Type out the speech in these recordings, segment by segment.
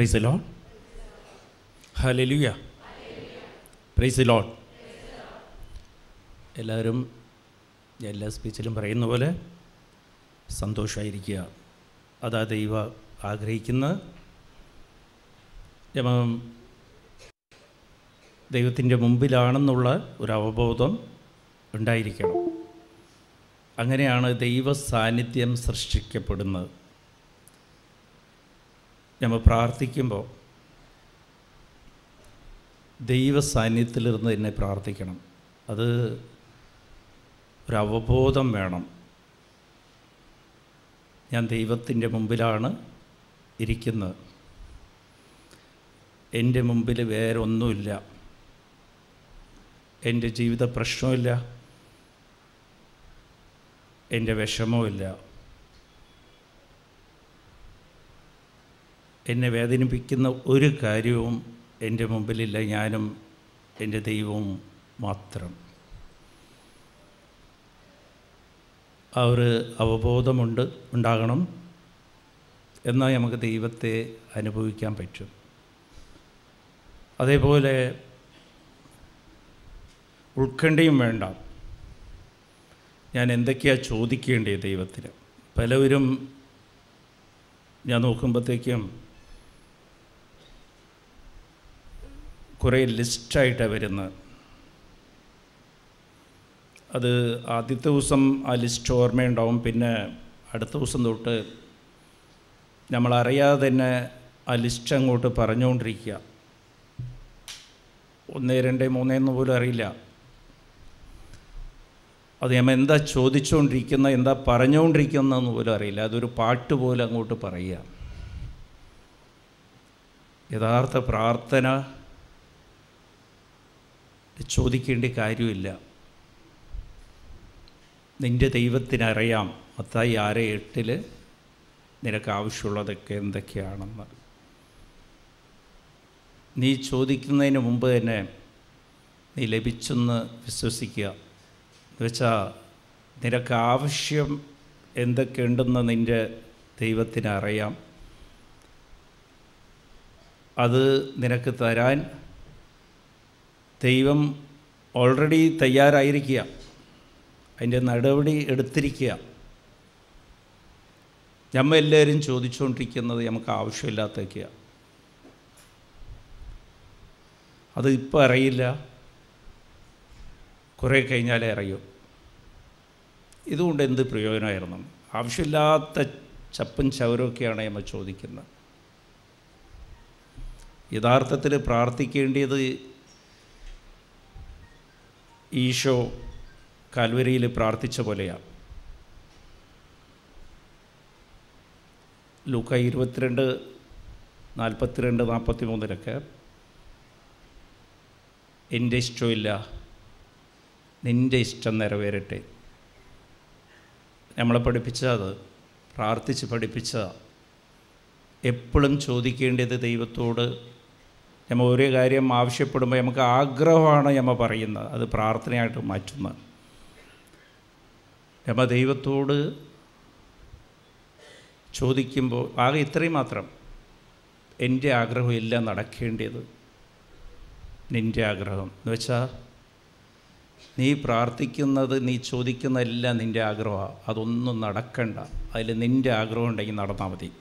Praise Lord hallelujah praise Lord എല്ലാവരും എല്ലാ സ്പീച്ചിലും പറയുന്ന പോലെ സന്തോഷമായിരിക്കുക. അതാ ദൈവ ആഗ്രഹിക്കുന്ന ദൈവത്തിന്റെ മുമ്പിലാണെന്നുള്ള ഒരു അവബോധം ഉണ്ടായിരിക്കണം. അങ്ങനെയാണ് ദൈവ സാന്നിധ്യം സൃഷ്ടിക്കപ്പെടുന്നത്. നമ്മൾ പ്രാർത്ഥിക്കുമ്പോൾ ദൈവ സാന്നിധ്യത്തിലിരുന്ന് തന്നെ പ്രാർത്ഥിക്കണം. അത് ഒരവബോധം വേണം. ഞാൻ ദൈവത്തിന്റെ മുമ്പിലാണ് ഇരിക്കുന്നത്. എന്റെ മുമ്പിൽ വേറെ ഒന്നുമില്ല. എന്റെ ജീവിത പ്രശ്നമില്ല എന്റെ വിഷമവുമില്ല. എന്നെ വേദനിപ്പിക്കുന്ന ഒരു കാര്യവും എന്റെ മുമ്പിലില്ല. ഞാനും എന്റെ ദൈവവും മാത്രം. ആ ഒരു അവബോധമുണ്ട് ഉണ്ടാകണം എന്നാൽ നമുക്ക് ദൈവത്തെ അനുഭവിക്കാൻ പറ്റും. അതേപോലെ ഉൾക്കണ്ടയും വേണ്ട. ഞാൻ എന്തൊക്കെയാണ് ചോദിക്കേണ്ടത് ദൈവത്തിന്? പലവരും ഞാൻ നോക്കുമ്പോഴത്തേക്കും കുറേ ലിസ്റ്റായിട്ടാണ് വരുന്നത്. അത് ആദ്യത്തെ ദിവസം ആ ലിസ്റ്റ് ഓർമ്മയുണ്ടാവും. പിന്നെ അടുത്ത ദിവസം തൊട്ട് നമ്മളറിയാതെ തന്നെ ആ ലിസ്റ്റ് അങ്ങോട്ട് പറഞ്ഞുകൊണ്ടിരിക്കുക. ഒന്ന് രണ്ട് മൂന്ന് എന്ന് പോലും അറിയില്ല. അത് നമ്മൾ എന്താ ചോദിച്ചുകൊണ്ടിരിക്കുന്ന എന്താ പറഞ്ഞുകൊണ്ടിരിക്കുന്നതെന്ന് പോലും അറിയില്ല. അതൊരു പാട്ട് പോലെ അങ്ങോട്ട് പറയുക. യഥാർത്ഥ പ്രാർത്ഥന ചോദിക്കേണ്ട കാര്യമില്ല. നിന്റെ ദൈവത്തിനറിയാം മത്തായി ആറ് എട്ടിൽ നിനക്ക് ആവശ്യമുള്ളതൊക്കെ എന്തൊക്കെയാണെന്ന്. നീ ചോദിക്കുന്നതിന് മുമ്പ് തന്നെ നീ ലഭിച്ചെന്ന് വിശ്വസിക്കുക. എന്നുവെച്ചാൽ നിനക്ക് ആവശ്യം എന്തൊക്കെയുണ്ടെന്ന് നിന്റെ ദൈവത്തിനറിയാം. അത് നിനക്ക് തരാൻ ദൈവം ഓൾറെഡി തയ്യാറായിരിക്കുക. അതിന്റെ നടപടി എടുത്തിരിക്കുക. നമ്മൾ എല്ലാവരും ചോദിച്ചുകൊണ്ടിരിക്കുന്നത് നമുക്ക് ആവശ്യമില്ലാത്തൊക്കെയാണ് അത് ഇപ്പോൾ അറിയില്ല. കുറേ കഴിഞ്ഞാലേ അറിയൂ. ഇതുകൊണ്ട് എന്ത് പ്രയോജനമായിരുന്നു? ആവശ്യമില്ലാത്ത ചപ്പും ചവരൊക്കെയാണ് നമ്മൾ ചോദിക്കുന്നത്. യഥാർത്ഥത്തിൽ പ്രാർത്ഥിക്കേണ്ടത് ഈശോ കാൽവരിയിൽ പ്രാർത്ഥിച്ച പോലെയാണ്. ലൂക്ക ഇരുപത്തിരണ്ട് നാൽപ്പത്തിരണ്ട് നാൽപ്പത്തി മൂന്നിലൊക്കെ എന്റെ ഇഷ്ടമില്ല നിന്റെ ഇഷ്ടം നിറവേറട്ടെ. നമ്മളെ പഠിപ്പിച്ച അത് പ്രാർത്ഥിച്ച് പഠിപ്പിച്ച എപ്പോഴും ചോദിക്കേണ്ടത് ദൈവത്തോട് നമ്മൾ ഒരു കാര്യം ആവശ്യപ്പെടുമ്പോൾ നമുക്ക് ആഗ്രഹമാണ് നമ്മൾ പറയുന്നത്. അത് പ്രാർത്ഥനയായിട്ട് മാറ്റുന്നത്. നമ്മൾ ദൈവത്തോട് ചോദിക്കുമ്പോൾ ആകെ ഇത്രയും മാത്രം. എന്റെ ആഗ്രഹം എല്ലാം നടക്കേണ്ടത് നിന്റെ ആഗ്രഹം. എന്ന് വെച്ചാൽ നീ പ്രാർത്ഥിക്കുന്നത് നീ ചോദിക്കുന്നതെല്ലാം നിന്റെ ആഗ്രഹമാണ് അതൊന്നും നടക്കണ്ട. അതിൽ നിന്റെ ആഗ്രഹം ഉണ്ടെങ്കിൽ നടന്നാൽ മതി.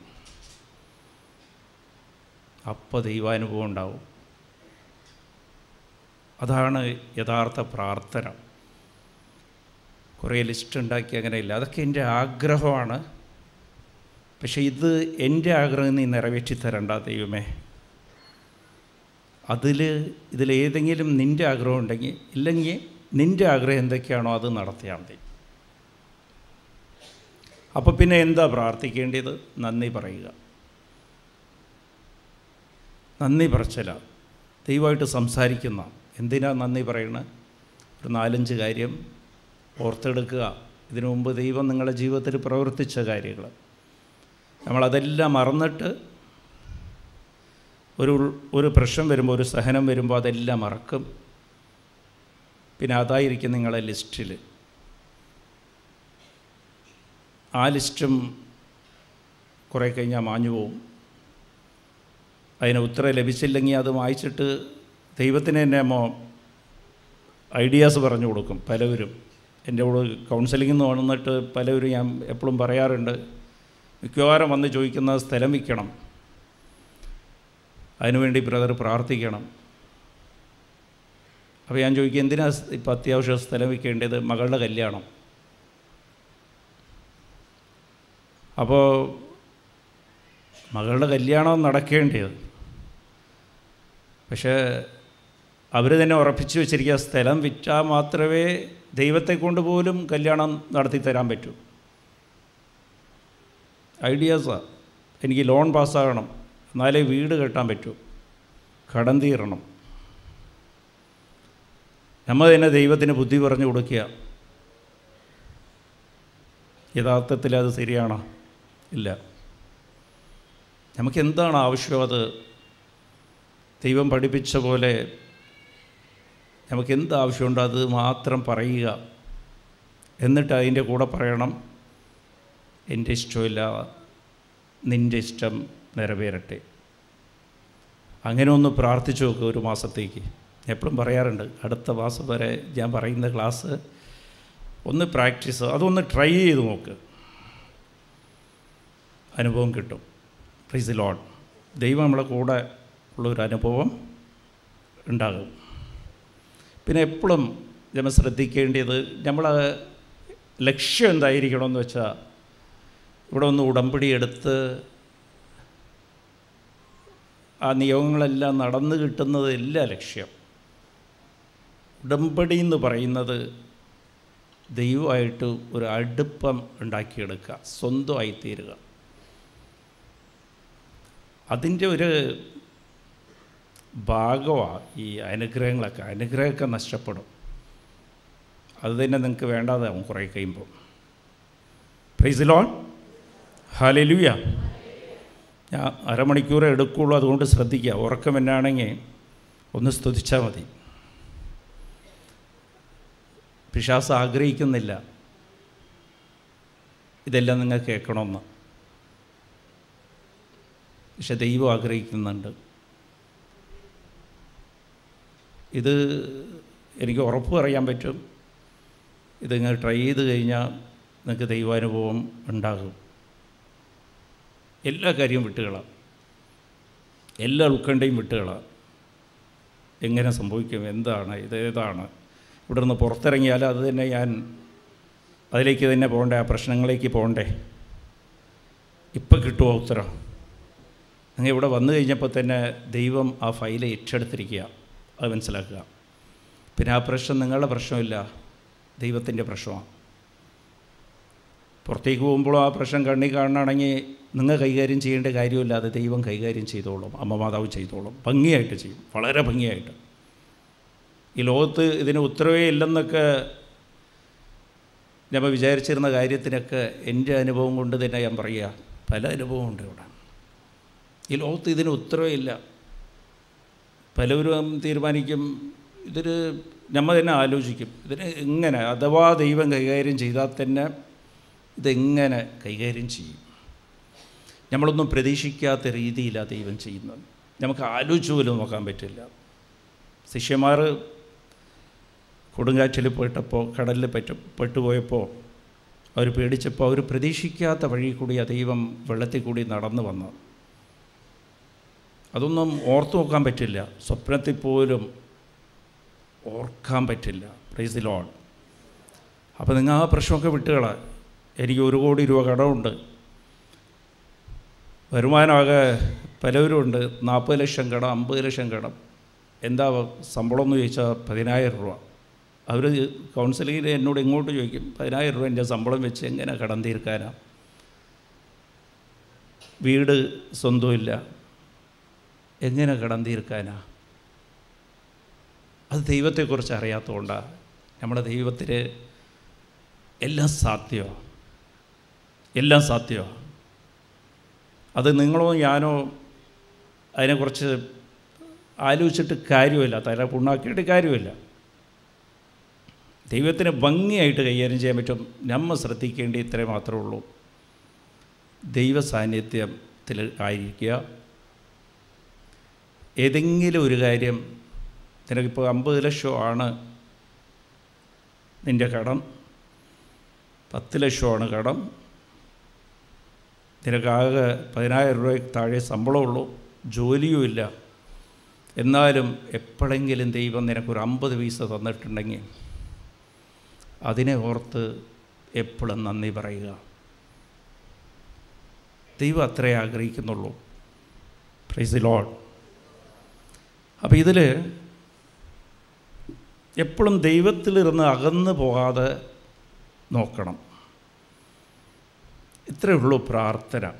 അപ്പോൾ ദൈവാനുഭവം ഉണ്ടാവും. അതാണ് യഥാർത്ഥ പ്രാർത്ഥന. കുറേ ലിസ്റ്റ് ഉണ്ടാക്കി അങ്ങനെയില്ല അതൊക്കെ എന്റെ ആഗ്രഹമാണ്. പക്ഷേ ഇത് എന്റെ ആഗ്രഹം നീ നിറവേറ്റി തരണ്ട ദൈവമേ. അതിൽ ഇതിലേതെങ്കിലും നിന്റെ ആഗ്രഹം ഉണ്ടെങ്കിൽ ഇല്ലെങ്കിൽ നിന്റെ ആഗ്രഹം എന്തൊക്കെയാണോ അത് നടത്തിയാൽ മതി. അപ്പോൾ പിന്നെ എന്താ പ്രാർത്ഥിക്കേണ്ടത്? നന്ദി പറയുക. നന്ദി പറച്ചില. ദൈവമായിട്ട് സംസാരിക്കുന്ന. എന്തിനാ നന്ദി പറയണത് ഒരു നാലഞ്ച് കാര്യം ഓർത്തെടുക്കുക. ഇതിനു മുമ്പ് ദൈവം നിങ്ങളുടെ ജീവിതത്തിൽ പ്രവർത്തിച്ച കാര്യങ്ങൾ. നമ്മളതെല്ലാം മറന്നിട്ട് ഒരു ഒരു പ്രശ്നം വരുമ്പോൾ ഒരു സഹനം വരുമ്പോൾ അതെല്ലാം മറക്കും. പിന്നെ അതായിരിക്കും നിങ്ങളെ ലിസ്റ്റിൽ ആ ലിസ്റ്റും കുറേ കഴിഞ്ഞാൽ മാഞ്ഞു പോവും അതിന് ഉത്തരം ലഭിച്ചില്ലെങ്കിൽ അത് വായിച്ചിട്ട് ദൈവത്തിന് തന്നെ ഐഡിയാസ് പറഞ്ഞു കൊടുക്കും പലവരും. എന്റെ കൂടെ കൗൺസിലിംഗ് എന്ന് വന്നിട്ട് പലവരും ഞാൻ എപ്പോഴും പറയാറുണ്ട് മിക്കവാറും വന്ന് ചോദിക്കുന്ന സ്ഥലം വിൽക്കണം. അതിനുവേണ്ടി ബ്രദർ പ്രാർത്ഥിക്കണം. അപ്പോൾ ഞാൻ ചോദിക്കും എന്തിനാ ഇപ്പോൾ അത്യാവശ്യം സ്ഥലം വിൽക്കേണ്ടത്? മകളുടെ കല്യാണം. അപ്പോൾ മകളുടെ കല്യാണം നടക്കേണ്ടത് പക്ഷേ അവർ തന്നെ ഉറപ്പിച്ചു വെച്ചിരിക്കുക സ്ഥലം വിറ്റാൽ മാത്രമേ ദൈവത്തെ കൊണ്ട് പോലും കല്യാണം നടത്തി തരാൻ പറ്റൂ. ഐഡിയാസാണ് എനിക്ക് ലോൺ പാസ്സാകണം എന്നാലേ വീട് കെട്ടാൻ പറ്റൂ. കടം തീരണം. നമ്മൾ തന്നെ ദൈവത്തിന് ബുദ്ധി പറഞ്ഞു കൊടുക്കുക. യഥാർത്ഥത്തിൽ അത് ശരിയാണോ? ഇല്ല. നമുക്ക് എന്താണ് ആവശ്യം? അത് ദൈവം പഠിപ്പിച്ച പോലെ നമുക്ക് എന്ത് ആവശ്യമുണ്ടോ അത് മാത്രം പറയുക. എന്നിട്ട് അതിന്റെ കൂടെ പറയണം എന്റെ ഇഷ്ടമില്ല നിന്റെ ഇഷ്ടം നിറവേറട്ടെ. അങ്ങനെ ഒന്ന് പ്രാർത്ഥിച്ചു നോക്കുക ഒരു മാസത്തേക്ക്. എപ്പോഴും പറയാറുണ്ട് അടുത്ത മാസം വരെ ഞാൻ പറയുന്ന ക്ലാസ് ഒന്ന് പ്രാക്ടീസ് അതൊന്ന് ട്രൈ ചെയ്ത് നോക്ക്. അനുഭവം കിട്ടും. പ്രീസ് ലോഡ് ദൈവം നമ്മളെ കൂടെ ഉള്ളൊരു അനുഭവം ഉണ്ടാകും. പിന്നെ എപ്പോഴും നമ്മൾ ശ്രദ്ധിക്കേണ്ടത് നമ്മൾ ലക്ഷ്യം എന്തായിരിക്കണമെന്ന് വെച്ചാൽ ഇവിടെ ഒന്ന് ഉടമ്പടി എടുത്ത് ആ നിയമങ്ങളെല്ലാം നടന്നു കിട്ടുന്നതല്ല ലക്ഷ്യം. ഉടമ്പടി എന്ന് പറയുന്നത് ദൈവമായിട്ട് ഒരു അടുപ്പം ഉണ്ടാക്കിയെടുക്കുക സ്വന്തമായി തീരുക അതിന്റെ ഒരു ഭാഗമാണ് ഈ അനുഗ്രഹങ്ങളൊക്കെ അനുഗ്രഹമൊക്കെ നഷ്ടപ്പെടും. അത് തന്നെ നിങ്ങൾക്ക് വേണ്ടാതാവും കുറേ കഴിയുമ്പോൾ പ്രൈസ് ലോൺ ഹാലലുയ ഞാൻ അരമണിക്കൂറേ എടുക്കുള്ളൂ അതുകൊണ്ട് ശ്രദ്ധിക്കുക. ഉറക്കം എന്നാണെങ്കിൽ ഒന്ന് സ്തുതിച്ചാൽ മതി. പിശാസ് ആഗ്രഹിക്കുന്നില്ല. ഇതെല്ലാം നിങ്ങൾ കേൾക്കണമെന്ന്. പക്ഷെ ദൈവം ആഗ്രഹിക്കുന്നുണ്ട്. ഇത് എനിക്ക് ഉറപ്പ് പറയാൻ പറ്റും. ഇത് നിങ്ങൾ ട്രൈ ചെയ്ത് കഴിഞ്ഞാൽ നിങ്ങൾക്ക് ദൈവാനുഭവം ഉണ്ടാകും. എല്ലാ കാര്യവും വിട്ടുകളാണ് എല്ലാ ഉൾക്കണ്ടയും വിട്ടുകളാണ് എങ്ങനെ സംഭവിക്കും എന്താണ് ഇതേതാണ് ഇവിടെ നിന്ന് പുറത്തിറങ്ങിയാൽ അത് തന്നെ ഞാൻ അതിലേക്ക് തന്നെ പോകണ്ടേ ആ പ്രശ്നങ്ങളിലേക്ക് പോകണ്ടേ? ഇപ്പം കിട്ടുമോ ഉത്തരം? അങ്ങനെ ഇവിടെ വന്നു കഴിഞ്ഞപ്പോൾ തന്നെ ദൈവം ആ ഫയൽ ഏറ്റെടുത്തിരിക്കുക അത് മനസ്സിലാക്കുക. പിന്നെ ആ പ്രശ്നം നിങ്ങളുടെ പ്രശ്നമില്ല. ദൈവത്തിന്റെ പ്രശ്നമാണ്. പുറത്തേക്ക് പോകുമ്പോഴും ആ പ്രശ്നം കണ്ണി കാണണമെങ്കിൽ നിങ്ങൾ കൈകാര്യം ചെയ്യേണ്ട കാര്യമില്ല അത് ദൈവം കൈകാര്യം ചെയ്തോളും. അമ്മ മാതാവ് ചെയ്തോളും. ഭംഗിയായിട്ട് ചെയ്യും. വളരെ ഭംഗിയായിട്ട്. ഈ ലോകത്ത് ഇതിന് ഉത്തരവേ ഇല്ലെന്നൊക്കെ നമ്മൾ വിചാരിച്ചിരുന്ന കാര്യത്തിനൊക്കെ എന്റെ അനുഭവം കൊണ്ട് തന്നെ ഞാൻ പറയുക. പല അനുഭവമുണ്ട് ഇവിടെ. ഈ ലോകത്ത് ഇതിന് ഉത്തരവേ ഇല്ല. പലവരും തീരുമാനിക്കും. ഇതൊരു നമ്മൾ തന്നെ ആലോചിക്കും. ഇതിന് എങ്ങനെ അഥവാ ദൈവം കൈകാര്യം ചെയ്താൽ തന്നെ ഇതെങ്ങനെ കൈകാര്യം ചെയ്യും? നമ്മളൊന്നും പ്രതീക്ഷിക്കാത്ത രീതിയിലാണ് ദൈവം ചെയ്യുന്നത്. നമുക്ക് ആലോചിച്ച് പോലും നോക്കാൻ പറ്റില്ല. ശിഷ്യന്മാർ കൊടുങ്കാറ്റിൽ പോയിട്ടപ്പോൾ കടലിൽ പറ്റ പെട്ടുപോയപ്പോൾ അവർ പേടിച്ചപ്പോൾ അവർ പ്രതീക്ഷിക്കാത്ത വഴി കൂടി ദൈവം വെള്ളത്തിൽ കൂടി നടന്നു വന്നു. അതൊന്നും ഓർത്തു നോക്കാൻ പറ്റില്ല. സ്വപ്നത്തിൽ പോലും ഓർക്കാൻ പറ്റില്ല. പ്രൈസ് ലോൺ അപ്പോൾ നിങ്ങൾ ആ പ്രശ്നമൊക്കെ വിട്ടുകള. എനിക്ക് ഒരു കോടി രൂപ കടമുണ്ട്. വരുമാനമാകെ പലവരുമുണ്ട്. നാൽപ്പത് ലക്ഷം കടം അമ്പത് ലക്ഷം കടം. എന്താ ശമ്പളം എന്ന് ചോദിച്ചാൽ പതിനായിരം രൂപ. അവർ കൗൺസിലിങ്ങിൽ എന്നോട് ഇങ്ങോട്ട് ചോദിക്കും പതിനായിരം രൂപ എന്റെ ശമ്പളം വെച്ച് എങ്ങനെ കടം തീർക്കാനാണ് വീട് സ്വന്തമില്ല. എങ്ങനെ കടം തീർക്കാനാ അത് ദൈവത്തെക്കുറിച്ച് അറിയാത്തതുകൊണ്ടാണ് നമ്മുടെ ദൈവത്തിന് എല്ലാം സാധ്യമാണ് എല്ലാം സാധ്യമാണ് അത് നിങ്ങളോ ഞാനോ അതിനെക്കുറിച്ച് ആലോചിച്ചിട്ട് കാര്യമില്ല തല പുണ്ണാക്കിയിട്ട് കാര്യമില്ല. ദൈവത്തിന് ഭംഗിയായിട്ട് കൈകാര്യം ചെയ്യാൻ പറ്റും. നമ്മൾ ശ്രദ്ധിക്കേണ്ടി ഇത്രേ മാത്രമേ ഉള്ളൂ. ദൈവ സാന്നിധ്യത്തിൽ ആയിരിക്കുക. ഏതെങ്കിലും ഒരു കാര്യം നിനക്കിപ്പോൾ അമ്പത് ലക്ഷമാണ് നിന്റെ കടം പത്ത് ലക്ഷമാണ് കടം നിനക്കാകെ പതിനായിരം രൂപയ്ക്ക് താഴെ ശമ്പളമുള്ളൂ ജോലിയുമില്ല എന്നാലും എപ്പോഴെങ്കിലും ദൈവം നിനക്കൊരു അമ്പത് പൈസ തന്നിട്ടുണ്ടെങ്കിൽ അതിനെ ഓർത്ത് എപ്പോഴും നന്ദി പറയുക. ദൈവം അത്രേ ആഗ്രഹിക്കുന്നുള്ളൂ. പ്രൈസ് ലോഡ് അപ്പോൾ ഇതിൽ എപ്പോഴും ദൈവത്തിലിരുന്ന് അകന്നു പോകാതെ നോക്കണം. ഇത്രയേ ഉള്ളൂ പ്രാർത്ഥന.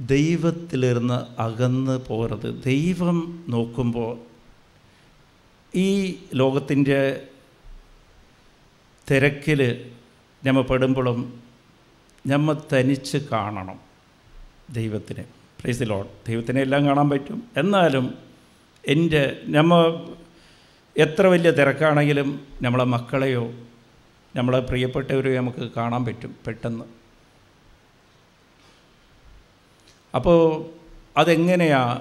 ദൈവത്തിലിരുന്ന് അകന്ന് പോകരുത്. ദൈവം നോക്കുമ്പോൾ ഈ ലോകത്തിന്റെ തിരക്കിൽ നമ്മൾ പെടുമ്പോഴും നമ്മൾ തനിച്ച് കാണണം ദൈവത്തിനെ. പ്രൈസ് ലോഡ് ദൈവത്തിനെ എല്ലാം കാണാൻ പറ്റും. എന്നാലും എന്റെ നമ്മൾ എത്ര വലിയ തിരക്കാണെങ്കിലും നമ്മളെ മക്കളെയോ നമ്മളെ പ്രിയപ്പെട്ടവരെയോ നമുക്ക് കാണാൻ പറ്റും പെട്ടെന്ന്. അപ്പോൾ അതെങ്ങനെയാ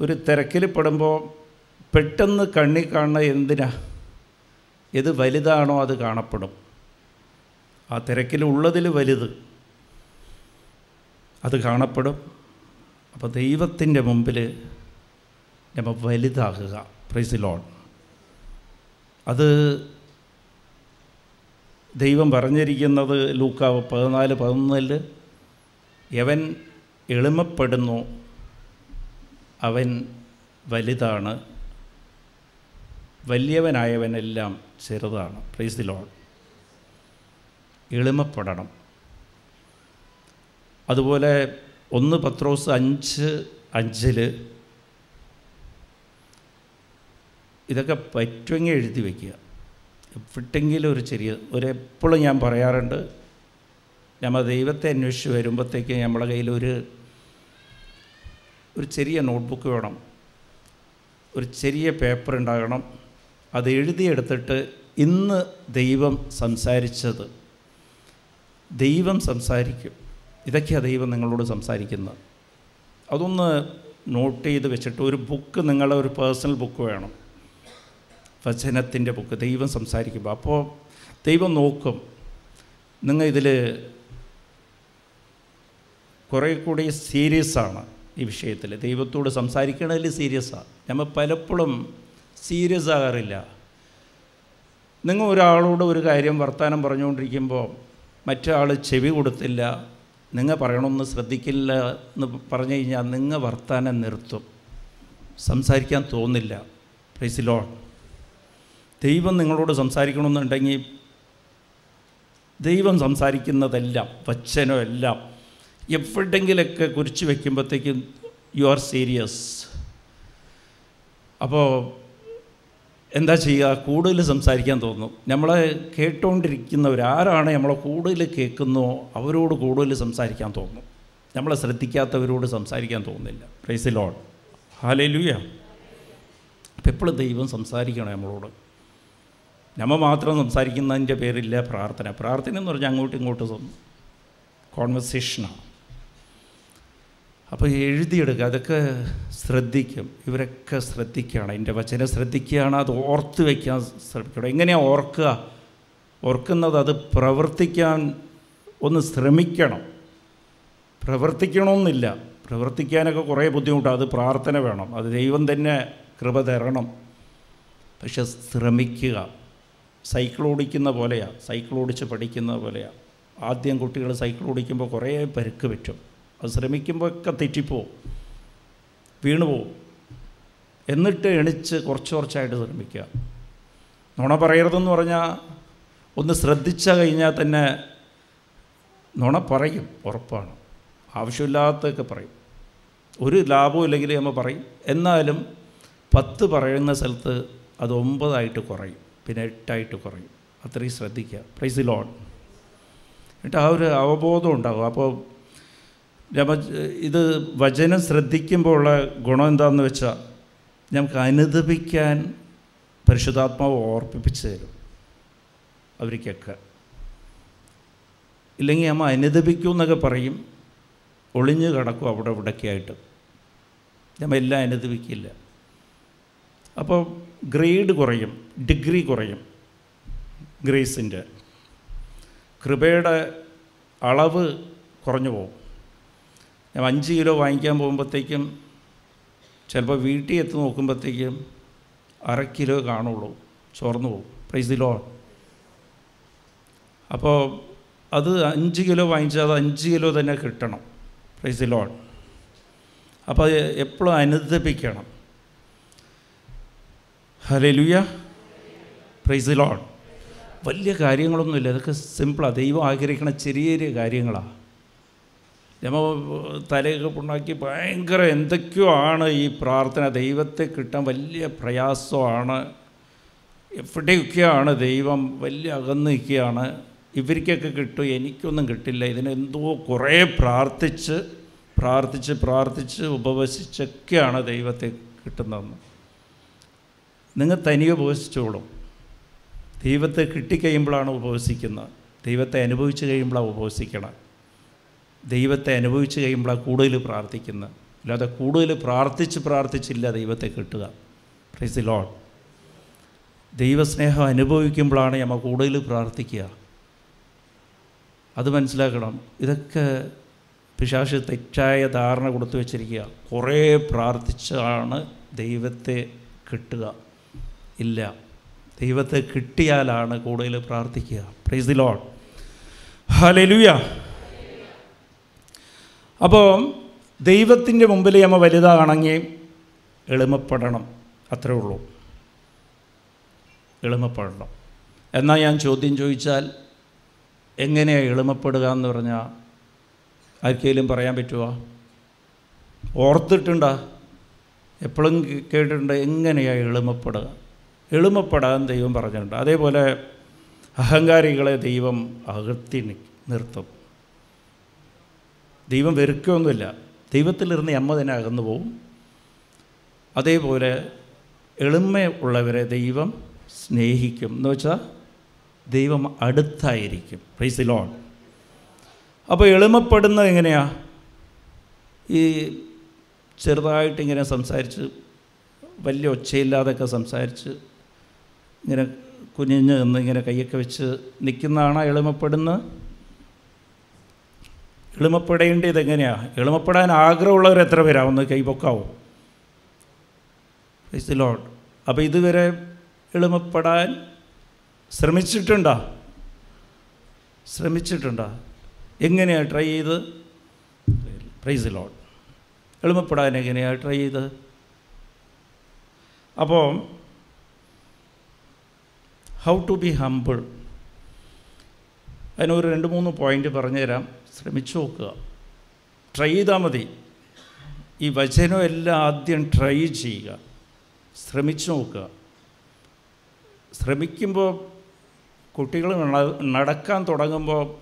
ഒരു തിരക്കിൽ പെടുമ്പോൾ പെട്ടെന്ന് കണ്ണി കാണുന്ന എന്തിനാ? ഇത് വലുതാണോ അത് കാണപ്പെടും. ആ തിരക്കിലുള്ളതിൽ വലുത് അത് കാണപ്പെടും. അപ്പോൾ ദൈവത്തിന്റെ മുമ്പിൽ നമ്മൾ വലുതാകുക. പ്രൈസ് ലോൺ അത് ദൈവം പറഞ്ഞിരിക്കുന്നത് ലൂക്കാവ് പതിനാല് പതിനൊന്നിൽ യവൻ എളിമപ്പെടുന്നു അവൻ വലുതാണ് വലിയവനായവനെല്ലാം ചെറുതാണ്. പ്രൈസ് ലോൺ എളിമപ്പെടണം. അതുപോലെ ഒന്ന് പത്രോസ് അഞ്ച് അഞ്ചിൽ ഇതൊക്കെ പറ്റുമെങ്കിൽ എഴുതി വയ്ക്കുക എപ്പോഴെങ്കിലും ഒരു ചെറിയ ഒരെപ്പോഴും ഞാൻ പറയാറുണ്ട് നമ്മൾ ദൈവത്തെ അന്വേഷിച്ച് വരുമ്പോഴത്തേക്ക് നമ്മളെ കയ്യിൽ ഒരു ഒരു ചെറിയ നോട്ട്ബുക്ക് വേണം. ഒരു ചെറിയ പേപ്പർ ഉണ്ടാകണം. അത് എഴുതിയെടുത്തിട്ട് ഇന്ന് ദൈവം സംസാരിച്ചത്. ദൈവം സംസാരിക്കും. ഇതൊക്കെയാണ് ദൈവം നിങ്ങളോട് സംസാരിക്കുന്നത്. അതൊന്ന് നോട്ട് ചെയ്ത് വെച്ചിട്ട് ഒരു ബുക്ക് നിങ്ങളുടെ ഒരു പേഴ്സണൽ ബുക്ക് വേണം. വചനത്തിന്റെ ബുക്ക് ദൈവം സംസാരിക്കുമ്പോൾ. അപ്പോൾ ദൈവം നോക്കും. നിങ്ങൾ ഇതിൽ കുറേ കൂടി ആണ് ഈ വിഷയത്തിൽ. ദൈവത്തോട് സംസാരിക്കണതിൽ സീരിയസാണ് നമ്മൾ പലപ്പോഴും സീരിയസ് ആകാറില്ല. നിങ്ങൾ ഒരാളോട് ഒരു കാര്യം വർത്തമാനം പറഞ്ഞുകൊണ്ടിരിക്കുമ്പോൾ മറ്റൊരാൾ ചെവി കൊടുത്തില്ല നിങ്ങൾ പറയണമെന്ന് ശ്രദ്ധിക്കില്ല എന്ന് പറഞ്ഞു കഴിഞ്ഞാൽ നിങ്ങൾ വർത്തമാനം നിർത്തും. സംസാരിക്കാൻ തോന്നില്ല. പ്രൈസ് ലോൺ ദൈവം നിങ്ങളോട് സംസാരിക്കണമെന്നുണ്ടെങ്കിൽ ദൈവം സംസാരിക്കുന്നതെല്ലാം വച്ചനോ എല്ലാം എവിടെങ്കിലൊക്കെ കുറിച്ച് വയ്ക്കുമ്പോഴത്തേക്കും യു ആർ സീരിയസ് അപ്പോൾ എന്താ ചെയ്യുക? കൂടുതൽ സംസാരിക്കാൻ തോന്നും. നമ്മളെ കേട്ടുകൊണ്ടിരിക്കുന്നവർ ആരാണ് നമ്മളെ കൂടുതൽ കേൾക്കുന്നോ അവരോട് കൂടുതൽ സംസാരിക്കാൻ തോന്നും. നമ്മളെ ശ്രദ്ധിക്കാത്തവരോട് സംസാരിക്കാൻ തോന്നുന്നില്ല പ്രൈസ് ലോൺ ഹാലേ ലൂയ അപ്പോൾ എപ്പോഴും ദൈവം സംസാരിക്കണം നമ്മളോട്. നമ്മ മാത്രം സംസാരിക്കുന്നതിന്റെ പേരില്ല പ്രാർത്ഥന. പ്രാർത്ഥന എന്ന് പറഞ്ഞാൽ അങ്ങോട്ടും ഇങ്ങോട്ടും കോൺവെർസേഷനാണ് അപ്പോൾ എഴുതിയെടുക്കുക അതൊക്കെ ശ്രദ്ധിക്കും. ഇവരൊക്കെ ശ്രദ്ധിക്കുകയാണ് എന്റെ വചനം ശ്രദ്ധിക്കുകയാണ് അത് ഓർത്ത് വയ്ക്കാൻ ശ്രമിക്കണം. എങ്ങനെയാണ് ഓർക്കുക? ഓർക്കുന്നത് അത് പ്രവർത്തിക്കാൻ ഒന്ന് ശ്രമിക്കണം. പ്രവർത്തിക്കണമെന്നില്ല. പ്രവർത്തിക്കാനൊക്കെ കുറേ ബുദ്ധിമുട്ടാണ് അത് പ്രാർത്ഥന വേണം. അത് ദൈവം തന്നെ കൃപ തരണം. പക്ഷെ ശ്രമിക്കുക. സൈക്കിൾ ഓടിക്കുന്ന പോലെയാണ് സൈക്കിൾ ഓടിച്ച് പഠിക്കുന്ന പോലെയാണ് ആദ്യം കുട്ടികൾ സൈക്കിൾ ഓടിക്കുമ്പോൾ കുറേ പരുക്ക് പറ്റും അത് ശ്രമിക്കുമ്പോൾ ഒക്കെ തെറ്റിപ്പോവും വീണുപോവും എന്നിട്ട് എണിച്ച് കുറച്ച് കുറച്ചായിട്ട് ശ്രമിക്കുക. നുണ പറയരുതെന്ന് പറഞ്ഞാൽ ഒന്ന് ശ്രദ്ധിച്ച കഴിഞ്ഞാൽ തന്നെ നുണ പറയും ഉറപ്പാണ്. ആവശ്യമില്ലാത്തതൊക്കെ പറയും. ഒരു ലാഭവും ഇല്ലെങ്കിലും നമ്മൾ പറയും. എന്നാലും പത്ത് പറയുന്ന സ്ഥലത്ത് അത് ഒമ്പതായിട്ട് കുറയും. പിന്നെ എട്ടായിട്ട് കുറയും. അത്രയും ശ്രദ്ധിക്കുക. പ്രൈസ് ലോൺ എന്നിട്ട് ആ ഒരു അവബോധം ഉണ്ടാകും. അപ്പോൾ രമ ഇത് വചനം ശ്രദ്ധിക്കുമ്പോൾ ഉള്ള ഗുണം എന്താണെന്ന് വെച്ചാൽ നമുക്ക് അനുദപിക്കാൻ പരിശുദ്ധാത്മാവ് ഓർപ്പിപ്പിച്ച് തരും. അവർക്കൊക്കെ ഇല്ലെങ്കിൽ അമ്മ അനുദപിക്കും എന്നൊക്കെ പറയും. ഒളിഞ്ഞു കിടക്കും അവിടെ ഇവിടൊക്കെ ആയിട്ട് നമ്മൾ എല്ലാം അനുദപിക്കില്ല. അപ്പോൾ ഗ്രേഡ് കുറയും ഡിഗ്രി കുറയും ഗ്രേസിന്റെ. കൃപയുടെ അളവ് കുറഞ്ഞു പോകും. ഞാൻ അഞ്ച് കിലോ വാങ്ങിക്കാൻ പോകുമ്പോഴത്തേക്കും ചിലപ്പോൾ വീട്ടിൽ എത്തി നോക്കുമ്പോഴത്തേക്കും അര കിലോ കാണുള്ളൂ ചോർന്നു പോകും. പ്രൈസ് ലോ അപ്പോൾ അത് അഞ്ച് കിലോ വാങ്ങിച്ചാൽ അത് അഞ്ച് കിലോ തന്നെ കിട്ടണം. പ്രൈസ് ലോൺ അപ്പോൾ എപ്പോഴും അനുദപിക്കണം. ഹലേ ലുയ പ്രൈസ് ലോഡ് വലിയ കാര്യങ്ങളൊന്നുമില്ല. ഇതൊക്കെ സിമ്പിളാണ് ദൈവം ആഗ്രഹിക്കുന്ന ചെറിയ ചെറിയ കാര്യങ്ങളാണ് നമ്മൾ തലയൊക്കെ പുണ്ണാക്കി ഭയങ്കര എന്തൊക്കെയോ ആണ് ഈ പ്രാർത്ഥന. ദൈവത്തെ കിട്ടാൻ വലിയ പ്രയാസമാണ്. എവിടെയൊക്കെയാണ് ദൈവം വലിയ അകന്ന് നിൽക്കുകയാണ്? ഇവർക്കൊക്കെ കിട്ടും എനിക്കൊന്നും കിട്ടില്ല. ഇതിനെന്തോ കുറേ പ്രാർത്ഥിച്ച് പ്രാർത്ഥിച്ച് പ്രാർത്ഥിച്ച് ഉപവസിച്ചൊക്കെയാണ് ദൈവത്തെ കിട്ടുന്നതെന്ന്. നിങ്ങൾ തനിയെ ഉപവസിച്ചോളും. ദൈവത്തെ കിട്ടിക്കഴിയുമ്പോഴാണ് ഉപവസിക്കുന്നത്. ദൈവത്തെ അനുഭവിച്ച് കഴിയുമ്പോഴാണ് ഉപവസിക്കണം ദൈവത്തെ അനുഭവിച്ച് കഴിയുമ്പോഴാണ് കൂടുതൽ പ്രാർത്ഥിക്കുന്നത്. അല്ലാതെ കൂടുതൽ പ്രാർത്ഥിച്ച് പ്രാർത്ഥിച്ചില്ല ദൈവത്തെ കിട്ടുക. പ്രൈസ് ലോഡ് ദൈവസ്നേഹം അനുഭവിക്കുമ്പോഴാണ് നമ്മൾ കൂടുതൽ പ്രാർത്ഥിക്കുക. അത് മനസ്സിലാക്കണം. ഇതൊക്കെ പിശാശ് തെറ്റായ ധാരണ കൊടുത്തു വച്ചിരിക്കുക. കുറേ പ്രാർത്ഥിച്ചാണ് ദൈവത്തെ കിട്ടുക. ഇല്ല. ദൈവത്തെ കിട്ടിയാലാണ് കൂടുതൽ പ്രാർത്ഥിക്കുക. പ്രൈസ് ദി ലോഡ് ഹലലുയ അപ്പോൾ ദൈവത്തിന്റെ മുമ്പിൽ നമ്മൾ വലുതാണെങ്കിൽ എളിമപ്പെടണം. അത്രേ ഉള്ളൂ. എളിമപ്പെടണം. എന്നാൽ ഞാൻ ചോദ്യം ചോദിച്ചാൽ എങ്ങനെയാണ് എളിമപ്പെടുക എന്ന് പറഞ്ഞാൽ ആർക്കെങ്കിലും പറയാൻ പറ്റുമോ ഓർത്തിട്ടുണ്ടോ? എപ്പോഴും കേട്ടിട്ടുണ്ട് എങ്ങനെയാണ് എളിമപ്പെടുക? എളിമപ്പെടാൻ ദൈവം പറഞ്ഞിട്ടുണ്ട്. അതേപോലെ അഹങ്കാരികളെ ദൈവം അകർത്തി നിർത്തും. ദൈവം വെറുക്കുകയൊന്നുമില്ല. ദൈവത്തിലിരുന്ന് അമ്മ തന്നെ അകന്നു പോവും. അതേപോലെ എളിമ ഉള്ളവരെ ദൈവം സ്നേഹിക്കും. എന്ന് വെച്ചാൽ ദൈവം അടുത്തായിരിക്കും. പ്രൈസ് ലോൺ അപ്പോൾ എളിമപ്പെടുന്നത് എങ്ങനെയാണ് ഈ ചെറുതായിട്ടിങ്ങനെ സംസാരിച്ച് വലിയ ഒച്ചയില്ലാതൊക്കെ സംസാരിച്ച് ഇങ്ങനെ കുനിഞ്ഞ് നിന്ന് ഇങ്ങനെ കൈയൊക്കെ വെച്ച് നിൽക്കുന്നതാണ് എളിമപ്പെടുന്നത്? എളിമപ്പെടേണ്ടത് എങ്ങനെയാണ് എളിമപ്പെടാൻ ആഗ്രഹമുള്ളവർ എത്ര പേരാണ് ഒന്ന് കൈപൊക്കാവും പ്രൈസ് ലോഡ് അപ്പോൾ ഇതുവരെ എളിമപ്പെടാൻ ശ്രമിച്ചിട്ടുണ്ടോ? ശ്രമിച്ചിട്ടുണ്ടോ? എങ്ങനെയാണ് ട്രൈ ചെയ്ത്? പ്രൈസ് ലോഡ് എളിമപ്പെടാൻ എങ്ങനെയാണ് ട്രൈ ചെയ്ത്? അപ്പോൾ ഹൗ ടു ബി ഹംബിൾ അതിനൊരു രണ്ട് മൂന്ന് പോയിന്റ് പറഞ്ഞുതരാം. ശ്രമിച്ചു നോക്കുക. ട്രൈ ചെയ്താൽ മതി. ഈ വചനം എല്ലാം ആദ്യം ട്രൈ ചെയ്യുക. ശ്രമിച്ചു നോക്കുക. ശ്രമിക്കുമ്പോൾ കുട്ടികൾ നടക്കാൻ തുടങ്ങുമ്പോൾ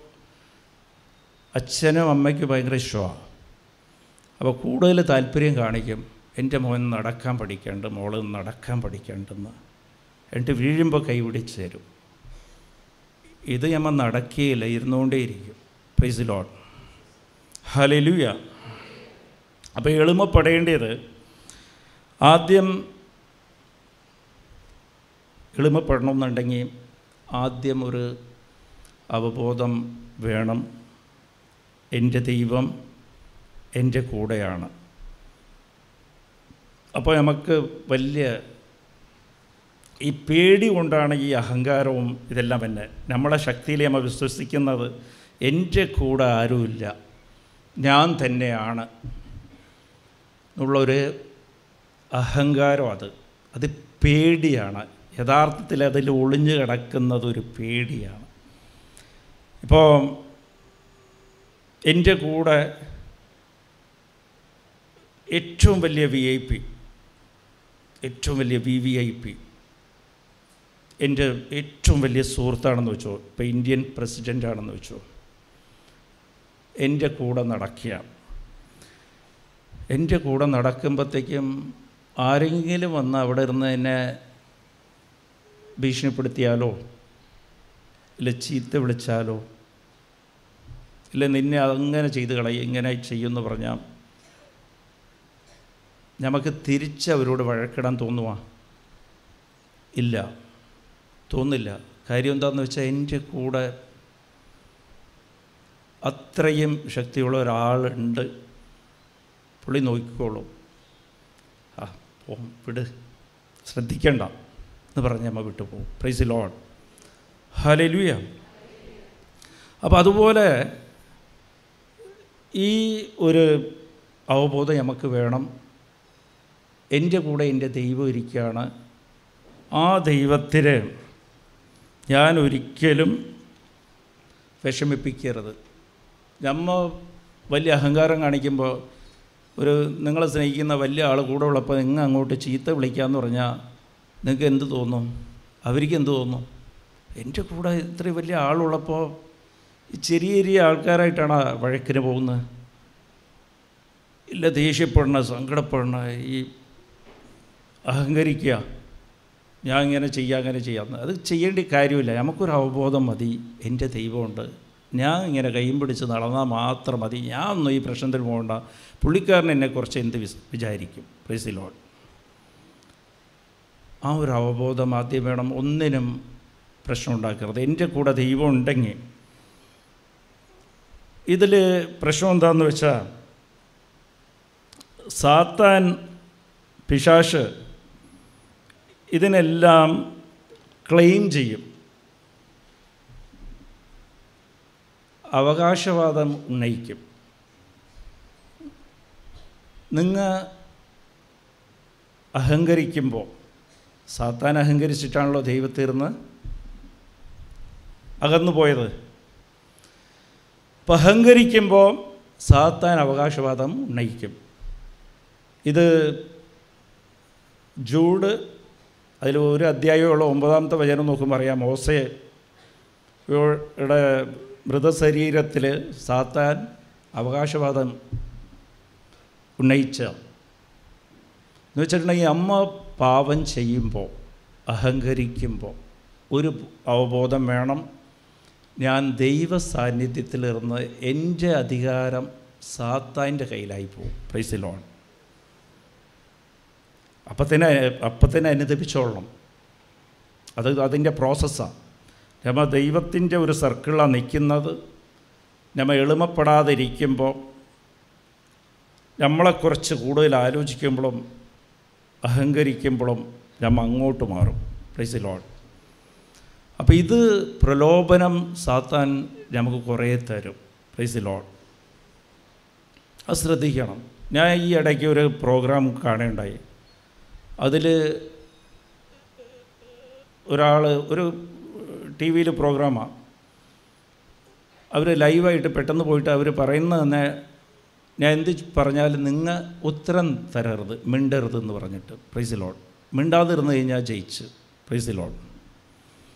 അച്ഛനും അമ്മയ്ക്കും ഭയങ്കര ഇഷ്ടമാണ് അപ്പോൾ കൂടുതൽ താല്പര്യം കാണിക്കും. എന്റെ മോൻ നടക്കാൻ പഠിക്കേണ്ട മോൾ നടക്കാൻ പഠിക്കേണ്ടെന്ന്. എന്നിട്ട് വീഴുമ്പോൾ കൈപിടിച്ച് തരും. ഇത് നമ്മൾ നടക്കുകയില്ല ഇരുന്നുകൊണ്ടേയിരിക്കും. പ്രൈസ് ലോൺ ഹലലുയ അപ്പോൾ എളിമപ്പെടേണ്ടത് ആദ്യം എളിമപ്പെടണമെന്നുണ്ടെങ്കിൽ ആദ്യം ഒരു അവബോധം വേണം. എന്റെ ദൈവം എന്റെ കൂടെയാണ്. അപ്പോൾ നമുക്ക് വലിയ ഈ പേടി കൊണ്ടാണ് ഈ അഹങ്കാരവും ഇതെല്ലാം തന്നെ നമ്മളെ ശക്തിയിൽ നമ്മൾ വിശ്വസിക്കുന്നത് എന്റെ കൂടെ ആരുമില്ല. ഞാൻ തന്നെയാണ് എന്നുള്ളൊരു അഹങ്കാരം അത്. അത് പേടിയാണ്. യഥാർത്ഥത്തിൽ അതിൽ ഒളിഞ്ഞു കിടക്കുന്നത് ഒരു പേടിയാണ്. ഇപ്പോൾ എന്റെ കൂടെ ഏറ്റവും വലിയ വി ഐ പി ഏറ്റവും വലിയ വി വി ഐ പി എന്റെ ഏറ്റവും വലിയ സുഹൃത്താണെന്ന് വെച്ചോ ഇപ്പോൾ ഇന്ത്യൻ പ്രസിഡന്റാണെന്ന് വെച്ചോ എന്റെ കൂടെ നടക്കുക എന്റെ കൂടെ നടക്കുമ്പോഴത്തേക്കും ആരെങ്കിലും വന്ന് അവിടെ ഇരുന്ന് എന്നെ ഭീഷണിപ്പെടുത്തിയാലോ? ഇല്ല ചീത്ത വിളിച്ചാലോ? ഇല്ല നിന്നെ അങ്ങനെ ചെയ്ത് കളയും ഇങ്ങനെ ചെയ്യുമെന്ന് പറഞ്ഞാൽ നമുക്ക് തിരിച്ച് അവരോട് വഴക്കിടാൻ തോന്നുവാ? ഇല്ല. തോന്നില്ല കാര്യം എന്താണെന്ന് വെച്ചാൽ എന്റെ കൂടെ അത്രയും ശക്തിയുള്ള ഒരാളുണ്ട്. പുള്ളി നോക്കിക്കോളൂ. ആ പോം വിട്. ശ്രദ്ധിക്കണ്ട എന്ന് പറഞ്ഞ് നമ്മൾ വിട്ടു പോകും പ്രൈസ് ലോൺ ഹലലുയ അപ്പോൾ അതുപോലെ ഈ ഒരു അവബോധം നമുക്ക് വേണം. എന്റെ കൂടെ എന്റെ ദൈവം ഇരിക്കുകയാണ്. ആ ദൈവത്തിന് ഞാൻ ഒരിക്കലും വിഷമിപ്പിക്കരുത്. നമ്മ വലിയ അഹങ്കാരം കാണിക്കുമ്പോൾ ഒരു നിങ്ങളെ സ്നേഹിക്കുന്ന വലിയ ആൾ കൂടെ ഉള്ളപ്പോൾ നിങ്ങൾ അങ്ങോട്ട് ചീത്ത വിളിക്കാമെന്ന് പറഞ്ഞാൽ നിങ്ങൾക്ക് എന്ത് തോന്നും? അവർക്ക് എന്ത് തോന്നും? എന്റെ കൂടെ ഇത്രയും വലിയ ആളുള്ളപ്പോൾ ചെറിയ ചെറിയ ആൾക്കാരായിട്ടാണ് വഴക്കിന് പോകുന്നത്? ഇല്ല ദേഷ്യപ്പെടണ സങ്കടപ്പെടണ ഈ അഹങ്കരിക്കുക ഞാൻ ഇങ്ങനെ ചെയ്യാം അങ്ങനെ ചെയ്യാം. അത് ചെയ്യേണ്ട കാര്യമില്ല. നമുക്കൊരു അവബോധം മതി. എന്റെ ദൈവമുണ്ട്. ഞാൻ ഇങ്ങനെ കൈയും പിടിച്ച് നടന്നാൽ മാത്രം മതി. ഞാൻ ഒന്നും ഈ പ്രശ്നത്തിൽ പോകണ്ട. പുള്ളിക്കാരൻ എന്നെക്കുറിച്ച് എന്ത് വിചാരിക്കും. പ്രീസിലോൺ ആ ഒരു അവബോധം ആദ്യം വേണം ഒന്നിനും പ്രശ്നം ഉണ്ടാക്കരുത്. എന്റെ കൂടെ ദൈവം ഉണ്ടെങ്കിൽ ഇതിൽ പ്രശ്നം എന്താണെന്ന് വെച്ചാൽ സാത്താൻ പിശാഷ് ഇതിനെല്ലാം ക്ലെയിം ചെയ്യും. അവകാശവാദം ഉന്നയിക്കും. നിങ്ങൾ അഹങ്കരിക്കുമ്പോൾ സാത്താൻ അഹങ്കരിച്ചിട്ടാണല്ലോ ദൈവത്തീർന്ന്? അകന്നു പോയത്. അപ്പം അഹങ്കരിക്കുമ്പോൾ സാത്താൻ അവകാശവാദം ഉന്നയിക്കും. ഇത് ജൂഡ് അതിൽ ഒരു അധ്യായമുള്ള ഒമ്പതാമത്തെ വചനം നോക്കുമ്പോൾ അറിയാം. മോസയുടെ മൃതശരീരത്തിൽ സാത്താൻ അവകാശവാദം ഉന്നയിച്ച. എന്ന് വെച്ചിട്ടുണ്ടെങ്കിൽ അമ്മ പാപം ചെയ്യുമ്പോൾ അഹങ്കരിക്കുമ്പോൾ ഒരു അവബോധം വേണം. ഞാൻ ദൈവ സാന്നിധ്യത്തിലിരുന്ന് എന്റെ അധികാരം സാത്താന്റെ കയ്യിലായി പോകും. പ്രൈസിലോൺ അപ്പം തന്നെ അപ്പം തന്നെ അനുദപിച്ചോളണം അത് അതിന്റെ പ്രോസസ്സാണ് നമ്മ ദൈവത്തിന്റെ ഒരു സർക്കിളാണ് നിൽക്കുന്നത്. നമ്മ എളിമപ്പെടാതിരിക്കുമ്പോൾ നമ്മളെക്കുറിച്ച് കൂടുതൽ ആലോചിക്കുമ്പോഴും അഹങ്കരിക്കുമ്പോഴും നമ്മൾ അങ്ങോട്ട് മാറും. പ്ലീസ് ലോഡ് അപ്പോൾ ഇത് പ്രലോഭനം സാത്താൻ നമുക്ക് കുറേ തരും. പ്ലീസ് ലോഡ് അത് ശ്രദ്ധിക്കണം. ഞാൻ ഈ ഇടയ്ക്ക് ഒരു പ്രോഗ്രാം കാണുകയുണ്ടായി. അതിൽ ഒരാൾ ഒരു ടി വിയിൽ പ്രോഗ്രാമാണ് അവർ ലൈവായിട്ട് പെട്ടെന്ന് പോയിട്ട് അവർ പറയുന്നത് തന്നെ ഞാൻ എന്ത് പറഞ്ഞാലും നിങ്ങൾ ഉത്തരം തരരുത് മിണ്ടരുത് എന്ന് പറഞ്ഞിട്ട്. പ്രൈസ് മിണ്ടാതിരുന്ന് കഴിഞ്ഞാൽ ജയിച്ച്. പ്രൈസ് ലോഡ്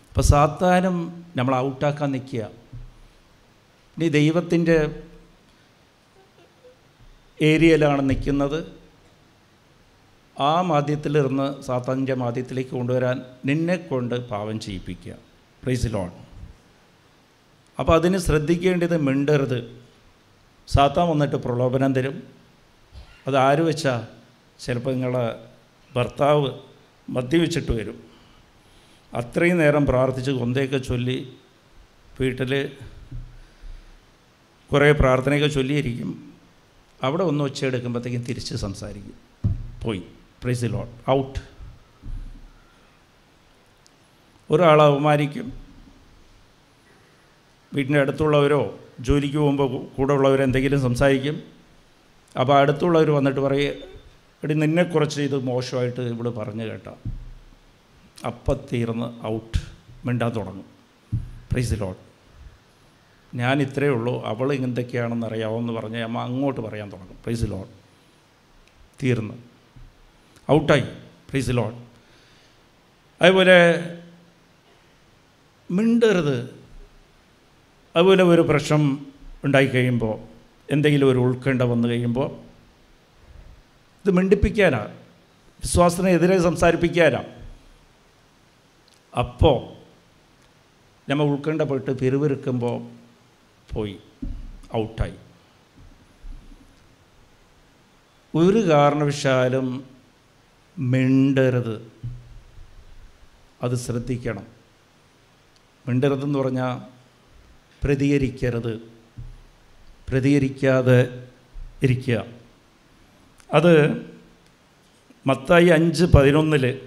അപ്പോൾ സാത്താനും നമ്മൾ ഔട്ടാക്കാൻ നിൽക്കുക ഇനി ദൈവത്തിന്റെ ഏരിയയിലാണ് നിൽക്കുന്നത് ആ മാധ്യത്തിലിരുന്ന് സാത്താന്റെ മാധ്യത്തിലേക്ക് കൊണ്ടുവരാൻ നിന്നെ കൊണ്ട് പാവം ചെയ്യിപ്പിക്കുക. പ്രൈസ് ലോൺ അപ്പോൾ അതിന് ശ്രദ്ധിക്കേണ്ടത് മിണ്ടരുത്. സാത്താൻ വന്നിട്ട് പ്രലോഭനം തരും. അത് ആര് വെച്ചാൽ ചിലപ്പോൾ നിങ്ങളെ ഭർത്താവ് മദ്യവെച്ചിട്ട് വരും. അത്രയും നേരം പ്രാർത്ഥിച്ച് കൊന്തയൊക്കെ ചൊല്ലി വീട്ടിൽ കുറേ പ്രാർത്ഥനയൊക്കെ ചൊല്ലിയിരിക്കും. അവിടെ ഒന്ന് ഒച്ചയെടുക്കുമ്പോഴത്തേക്കും തിരിച്ച് സംസാരിക്കും. പോയി. പ്രൈസ് ലോൺ ഔട്ട് ഒരാളെ അവമാനിക്കും വീട്ടിന്റെ അടുത്തുള്ളവരോ ജോലിക്ക് പോകുമ്പോൾ കൂടെ ഉള്ളവരോ എന്തെങ്കിലും സംസാരിക്കും. അപ്പോൾ അടുത്തുള്ളവർ വന്നിട്ട് പറയും എടി നിന്നെക്കുറിച്ച് ഇത് മോശമായിട്ട് ഇവിടെ പറഞ്ഞു കേട്ടോ. അപ്പം തീർന്ന് ഔട്ട് മിണ്ടാൻ തുടങ്ങും. പ്രൈസ് ലോട്ട് ഞാൻ ഇത്രയേ ഉള്ളൂ. അവൾ എന്തൊക്കെയാണെന്ന് അറിയാമെന്ന് പറഞ്ഞ് അമ്മ അങ്ങോട്ട് പറയാൻ തുടങ്ങും. പ്രൈസ് ലോട്ട് തീർന്ന്. ഔട്ടായി. പ്രൈസ് ലോഡ് അതുപോലെ മിണ്ടരുത്. അതുപോലെ ഒരു പ്രശ്നം ഉണ്ടായി കഴിയുമ്പോൾ എന്തെങ്കിലും ഒരു ഉത്കണ്ഠ വന്നു കഴിയുമ്പോൾ ഇത് മിണ്ടിപ്പിക്കാനാ. വിശ്വാസത്തിനെതിരെ സംസാരിപ്പിക്കാനാ. അപ്പോൾ നമ്മൾ ഉത്കണ്ഠപ്പെട്ട് പിറുപിറുക്കുമ്പോൾ പോയി ഔട്ടായി. ഒരു കാരണവശാലും മിണ്ടരുത്. അത് ശ്രദ്ധിക്കണം. മിണ്ടരുതെന്ന് പറഞ്ഞാൽ പ്രതികരിക്കരുത്. പ്രതികരിക്കാതെ ഇരിക്കുക. അത് മത്തായി അഞ്ച് പതിനൊന്നിൽ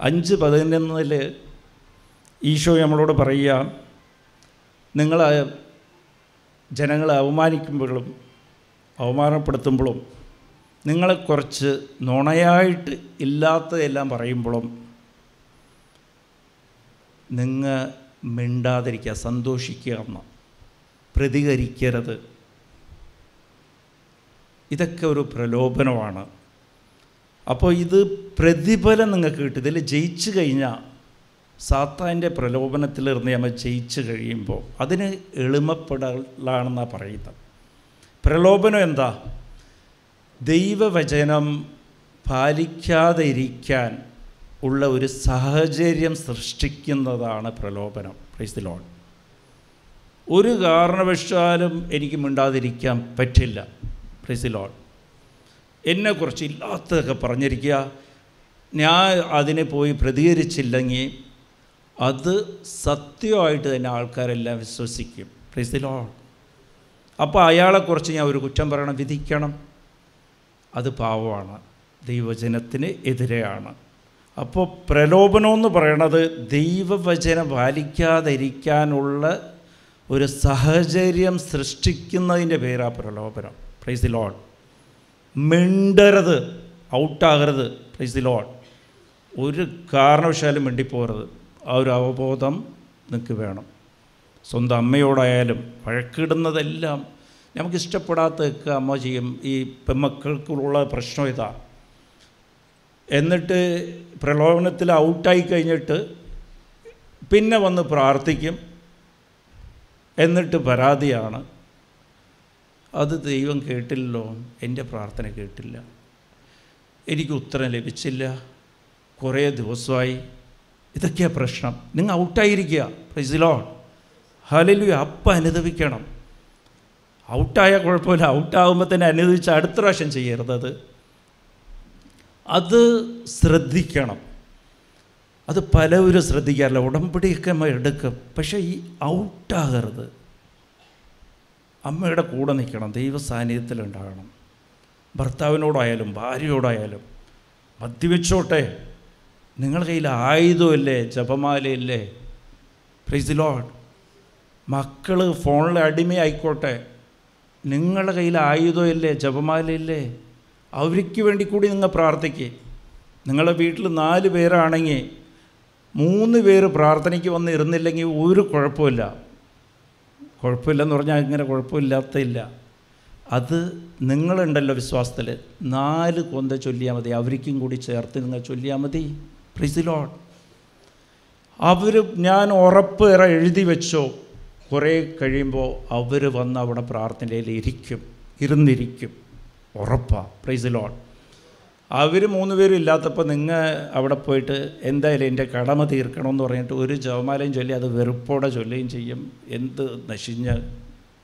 അഞ്ച് പതിനൊന്നിൽ ഈശോ നമ്മളോട് പറയുക നിങ്ങൾ ജനങ്ങളെ അവമാനിക്കുമ്പോഴും അവമാനപ്പെടുത്തുമ്പോഴും നിങ്ങളെ കുറച്ച് നുണയായിട്ട് ഇല്ലാത്തതെല്ലാം പറയുമ്പോഴും നിങ്ങൾ മിണ്ടാതിരിക്കുക സന്തോഷിക്കുക എന്ന. പ്രതികരിക്കരുത്. ഇതൊക്കെ ഒരു പ്രലോഭനമാണ്. അപ്പോൾ ഇത് പ്രതിഫലം നിങ്ങൾക്ക് കിട്ടും. ഇതിൽ ജയിച്ചു കഴിഞ്ഞാൽ സാത്താന്റെ പ്രലോഭനത്തിലിരുന്ന് നമ്മൾ ജയിച്ചു കഴിയുമ്പോൾ അതിന് എളിമപ്പെടലാണെന്നാണ് പറയുന്നത്. പ്രലോഭനം എന്താ? ദൈവവചനം പാലിക്കാതെ ഇരിക്കാൻ ഉള്ള ഒരു സാഹചര്യം സൃഷ്ടിക്കുന്നതാണ് പ്രലോഭനം. പ്രൈസ് ദി ലോൺ ഒരു കാരണവശാലും എനിക്ക് മിണ്ടാതിരിക്കാൻ പറ്റില്ല. പ്രൈസ് ദി ലോൺ എന്നെക്കുറിച്ച് ഇല്ലാത്തതൊക്കെ പറഞ്ഞിരിക്കുക. ഞാൻ അതിനെ പോയി പ്രതികരിച്ചില്ലെങ്കിൽ അത് സത്യമായിട്ട് തന്നെ ആൾക്കാരെല്ലാം വിശ്വസിക്കും. പ്രൈസ് ദി ലോൺ അപ്പോൾ അയാളെക്കുറിച്ച് ഞാൻ ഒരു കുറ്റം പറയണം വിധിക്കണം. അത് പാവമാണ് ദൈവവചനത്തിന് എതിരെയാണ്. അപ്പോൾ പ്രലോഭനം എന്ന് പറയണത് ദൈവവചനം പാലിക്കാതിരിക്കാനുള്ള ഒരു സാഹചര്യം സൃഷ്ടിക്കുന്നതിന്റെ പേരാ പ്രലോഭനം. പ്രൈസ് ദി ലോഡ് മിണ്ടരുത് ഔട്ടാകരുത്. പ്രൈസ് ദി ലോഡ് ഒരു കാരണവശാലും മിണ്ടിപ്പോകരുത്. ആ ഒരു അവബോധം നിങ്ങൾക്ക് വേണം. സ്വന്തം അമ്മയോടായാലും വഴക്കിടുന്നതെല്ലാം നമുക്ക് ഇഷ്ടപ്പെടാത്ത അമ്മ ചെയ്യും. ഈ പെമ്മക്കൾക്കുള്ള പ്രശ്നം ഇതാ. എന്നിട്ട് പ്രലോഭനത്തിൽ ഔട്ടായി കഴിഞ്ഞിട്ട് പിന്നെ വന്ന് പ്രാർത്ഥിക്കും. എന്നിട്ട് പരാതിയാണ്. അത് ദൈവം കേട്ടില്ലല്ലോ. എന്റെ പ്രാർത്ഥന കേട്ടില്ല. എനിക്ക് ഉത്തരം ലഭിച്ചില്ല. കുറേ ദിവസമായി. ഇതൊക്കെയാണ് പ്രശ്നം. നിങ്ങൾ ഔട്ടായിരിക്കുക. പ്രൈസിലോ ഹലിലു അപ്പം അനുദവിക്കണം ഔട്ടായ കുഴപ്പമില്ല. ഔട്ടാകുമ്പോൾ തന്നെ അനുവദിച്ച് അടുത്ത പ്രാവശ്യം ചെയ്യരുത് അത്. ശ്രദ്ധിക്കണം. അത് പലവരും ശ്രദ്ധിക്കാറില്ല. ഉടമ്പടിയൊക്കെ എടുക്കും. പക്ഷേ ഈ ഔട്ടാകരുത്. അമ്മയുടെ കൂടെ നിൽക്കണം. ദൈവ സാന്നിധ്യത്തിലുണ്ടാകണം ഭർത്താവിനോടായാലും ഭാര്യയോടായാലും മദ്യവെച്ചോട്ടെ നിങ്ങളുടെ കയ്യിൽ ആയുധമില്ലേ? ജപമാലയില്ലേ? പ്രൈസ് ലോഡ് മക്കൾ ഫോണിൽ അടിമയായിക്കോട്ടെ. നിങ്ങളുടെ കയ്യിൽ ആയുധമല്ലേ ജപമാലയില്ലേ അവർക്ക് വേണ്ടി കൂടി നിങ്ങൾ പ്രാർത്ഥിക്കുക നിങ്ങളുടെ വീട്ടിൽ നാല് പേരാണെങ്കിൽ മൂന്ന് പേര് പ്രാർത്ഥനയ്ക്ക് വന്ന് ഇരുന്നില്ലെങ്കിൽ ഒരു കുഴപ്പമില്ല. കുഴപ്പമില്ലെന്ന് പറഞ്ഞാൽ ഇങ്ങനെ കുഴപ്പമില്ലാത്തയില്ല. അത് നിങ്ങളുണ്ടല്ലോ വിശ്വാസത്തിൽ. നാല് കൊന്ത ചൊല്ലിയാൽ മതി. അവർക്കും കൂടി ചേർത്ത് നിങ്ങൾ ചൊല്ലിയാൽ മതി. പ്രിസിലോൺ അവർ ഞാൻ ഉറപ്പ് എഴുതി വെച്ചോ. കുറേ കഴിയുമ്പോൾ അവർ വന്ന് അവിടെ പ്രാർത്ഥനയിൽ ഇരിക്കും ഇരുന്നിരിക്കും. ഉറപ്പാണ് പ്രൈസിലോൺ അവർ മൂന്ന് പേരും ഇല്ലാത്തപ്പോൾ നിങ്ങൾ അവിടെ പോയിട്ട് എന്തായാലും എന്റെ കടമ തീർക്കണമെന്ന് പറഞ്ഞിട്ട് ഒരു ജവമാലയും ചൊല്ലി അത് വെറുപ്പോടെ ചൊല്ലുകയും ചെയ്യും. എന്ത് നശിഞ്ഞ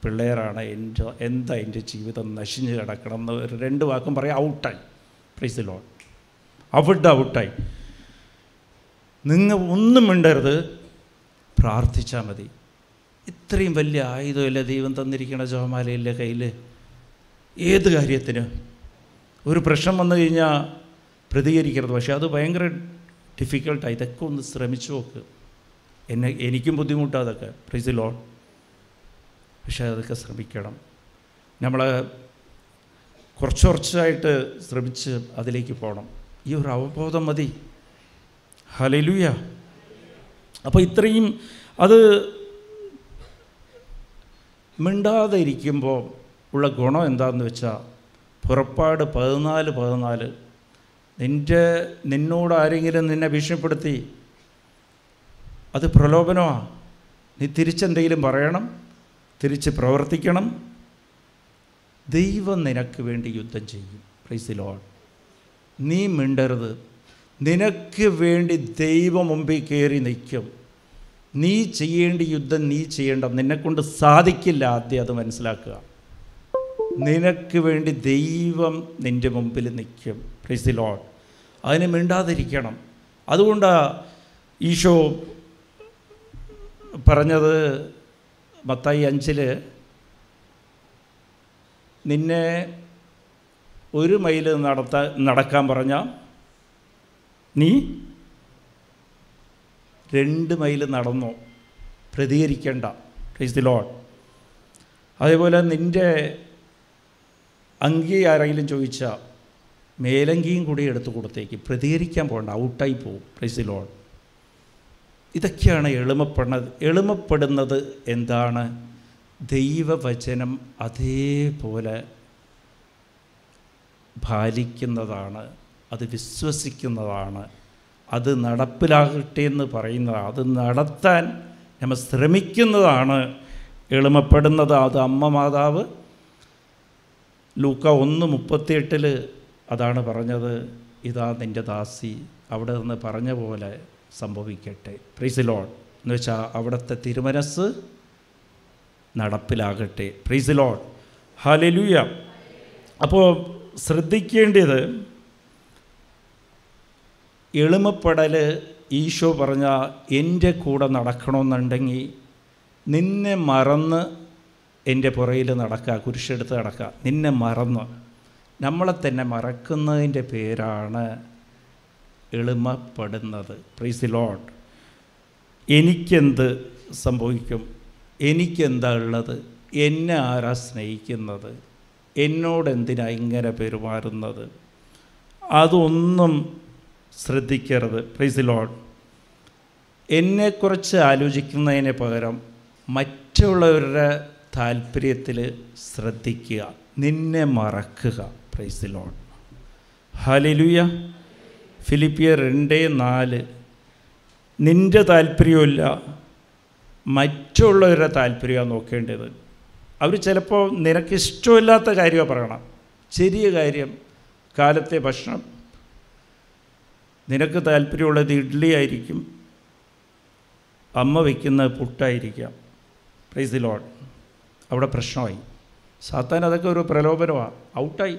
പിള്ളേരാണ് എന്റെ എന്താ എന്റെ ജീവിതം നശിഞ്ഞ് കിടക്കണം എന്ന് രണ്ട് വാക്കും പറയാം ഔട്ടായി. പ്രൈസ് ലോൺ അവിടെ ഔട്ടായി. നിങ്ങൾ ഒന്നും മിണ്ടരുത്. പ്രാർത്ഥിച്ചാൽ മതി. ഇത്രയും വലിയ ആയുധമില്ല ദൈവം തന്നിരിക്കണ ജോമാലയിലെ കയ്യിൽ ഏത് കാര്യത്തിന്? ഒരു പ്രശ്നം വന്നു കഴിഞ്ഞാൽ പ്രതികരിക്കരുത്. പക്ഷേ അത് ഭയങ്കര ഡിഫിക്കൽട്ടാണ് ഇതൊക്കെ ഒന്ന് ശ്രമിച്ചു നോക്ക്. എന്നെ എനിക്കും ബുദ്ധിമുട്ടാണ് അതൊക്കെ. പ്രൈസ് ലോൺ പക്ഷേ അതൊക്കെ ശ്രമിക്കണം. നമ്മൾ കുറച്ച് കുറച്ചായിട്ട് ശ്രമിച്ച് അതിലേക്ക് പോകണം ഈ ഒരു അവബോധം മതി. ഹലലുയ അപ്പോൾ ഇത്രയും അത് മിണ്ടാതെ ഇരിക്കുമ്പോൾ ഉള്ള ഗുണം എന്താണെന്ന് വെച്ചാൽ പുറപ്പാട് പതിനാല് പതിനാല്. നിന്റെ നിന്നോട് ആരെങ്കിലും നിന്നെ ഭീഷണിപ്പെടുത്തി അത് പ്രലോഭനമാണ് നീ തിരിച്ചെന്തെങ്കിലും പറയണം തിരിച്ച് പ്രവർത്തിക്കണം. ദൈവം നിനക്ക് വേണ്ടി യുദ്ധം ചെയ്യും. പ്രൈസ് ലോഡ് നീ മിണ്ടരുത്. നിനക്ക് വേണ്ടി ദൈവം മുമ്പിൽ കയറി നിൽക്കും. നീ ചെയ്യേണ്ട യുദ്ധം നീ ചെയ്യേണ്ട നിന്നെക്കൊണ്ട് സാധിക്കില്ല ആദ്യം അത് മനസ്സിലാക്കുക. നിനക്ക് വേണ്ടി ദൈവം നിന്റെ മുമ്പിൽ നിൽക്കും. പ്രൈസ് ലോഡ് അതിനെ മിണ്ടാതിരിക്കണം. അതുകൊണ്ട് ഈശോ പറഞ്ഞത് മത്തായി അഞ്ചിൽ നിന്നെ ഒരു മൈൽ നടത്താൻ നടക്കാൻ പറഞ്ഞ നീ രണ്ട് മൈൽ നടന്നോ? പ്രതികരിക്കേണ്ട. പ്രൈസ് ദി ലോഡ് അതേപോലെ നിന്റെ അങ്കി ആരെങ്കിലും ചോദിച്ചാൽ മേലങ്കിയും കൂടി എടുത്തു കൊടുത്തേക്ക്. പ്രതികരിക്കാൻ പോകണ്ട ഔട്ടായി പോവും. പ്രൈസ് ദി ലോഡ് ഇതൊക്കെയാണ് എളിമപ്പെടുന്നത് എളിമപ്പെടുന്നത് എന്താണ്? ദൈവവചനം അതേപോലെ പാലിക്കുന്നതാണ്. അത് വിശ്വസിക്കുന്നതാണ്. അത് നടപ്പിലാകട്ടെ എന്ന് പറയുന്നത് അത് നടത്താൻ നമ്മൾ ശ്രമിക്കുന്നതാണ് എളിമപ്പെടുന്നത്. അത് അമ്മ മാതാവ് ലൂക്ക ഒന്ന് മുപ്പത്തിയെട്ടിൽ അതാണ് പറഞ്ഞത് ഇതാ നിന്റെ ദാസി അവിടെ നിന്ന് പറഞ്ഞ പോലെ സംഭവിക്കട്ടെ. പ്രീസ് ലോൺ എന്ന് വെച്ചാൽ അവിടുത്തെ തിരുമനസ് നടപ്പിലാകട്ടെ. പ്രീസ് ലോൺ ഹാലലുയ അപ്പോൾ ശ്രദ്ധിക്കേണ്ടത് എളിമപ്പെടൽ ഈശോ പറഞ്ഞ എന്റെ കൂടെ നടക്കണമെന്നുണ്ടെങ്കിൽ നിന്നെ മറന്ന് എന്റെ പുറയിൽ നടക്കുക കുരിശെടുത്ത് നടക്കുക. നിന്നെ മറന്ന്. നമ്മളെ തന്നെ മറക്കുന്നതിന്റെ പേരാണ് എളിമപ്പെടുന്നത്. പ്രീസ് ലോഡ് എനിക്കെന്ത് സംഭവിക്കും? എനിക്കെന്താ ഉള്ളത്? എന്നെ ആരാ സ്നേഹിക്കുന്നത്? എന്നോട് എന്തിനാ ഇങ്ങനെ പെരുമാറുന്നത്? അതൊന്നും ശ്രദ്ധിക്കരുത്. പ്രൈസ് ലോഡ് എന്നെക്കുറിച്ച് ആലോചിക്കുന്നതിന് പകരം മറ്റുള്ളവരുടെ താല്പര്യത്തിൽ ശ്രദ്ധിക്കുക. നിന്നെ മറക്കുക. പ്രൈസ് ലോഡ് ഹലിലുയ ഫിലിപ്പിയ രണ്ട് നാല്. നിന്റെ താല്പര്യമില്ല മറ്റുള്ളവരുടെ താല്പര്യമാണ് നോക്കേണ്ടത്. അവർ ചിലപ്പോൾ നിനക്കിഷ്ടമില്ലാത്ത കാര്യമാണ് പറയണം. ചെറിയ കാര്യം കാലത്തെ ഭക്ഷണം നിനക്ക് താല്പര്യമുള്ളത് ഇഡ്ഡലി ആയിരിക്കും. അമ്മ വയ്ക്കുന്ന പുട്ടായിരിക്കാം. പ്രൈസ് ദി ലോഡ് അവിടെ പ്രശ്നമായി. സാത്താൻ അതൊക്കെ ഒരു പ്രലോഭനമാണ് ഔട്ടായി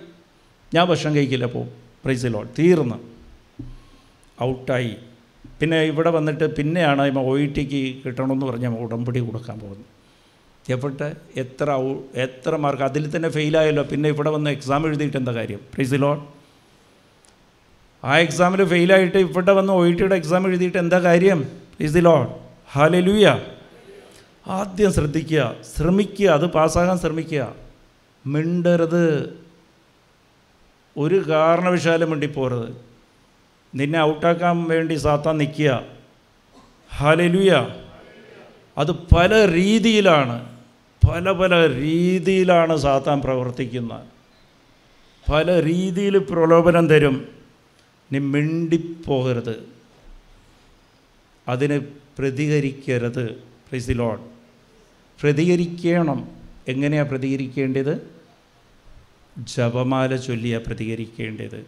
ഞാൻ ഭക്ഷണം കഴിക്കില്ല അപ്പോൾ പ്രൈസ് ദി ലോഡ് തീർന്ന്. ഔട്ടായി പിന്നെ ഇവിടെ വന്നിട്ട് പിന്നെയാണ് ഇമ്മ ഒ ഇ ടിക്ക് കിട്ടണമെന്ന് പറഞ്ഞ് ഉടമ്പടി കൊടുക്കാൻ പോകുന്നത്. എപ്പോട്ട് എത്ര എത്ര മാർക്ക് അതിൽ തന്നെ ഫെയിലായല്ലോ പിന്നെ ഇവിടെ വന്ന് എക്സാം എഴുതിയിട്ട് എന്താ കാര്യം? പ്രൈസ് ദി ലോഡ് ആ എക്സാമിൽ ഫെയിലായിട്ട് ഇവിടെ വന്ന് ഒ ടിയുടെ എക്സാം എഴുതിയിട്ട് എന്താ കാര്യം? ഇസ് ദി ലോഡ് ഹാലലൂയ ആദ്യം ശ്രദ്ധിക്കുക ശ്രമിക്കുക അത് പാസ്സാകാൻ ശ്രമിക്കുക. മിണ്ടരുത്. ഒരു കാരണവശാലും മിണ്ടിപ്പോരുത്. നിന്നെ ഔട്ടാക്കാൻ വേണ്ടി സാത്താൻ നിൽക്കുക. ഹാലലുയ അത് പല രീതിയിലാണ് പല പല രീതിയിലാണ് സാത്താൻ പ്രവർത്തിക്കുന്നത്. പല രീതിയിൽ പ്രലോഭനം തരും. നീ മിണ്ടിപ്പോകരുത്. അതിന് പ്രതികരിക്കരുത്. പ്രൈസ് ലോഡ് പ്രതികരിക്കണം. എങ്ങനെയാണ് പ്രതികരിക്കേണ്ടത്? ജപമാല ചൊല്ലിയാണ് പ്രതികരിക്കേണ്ടത്.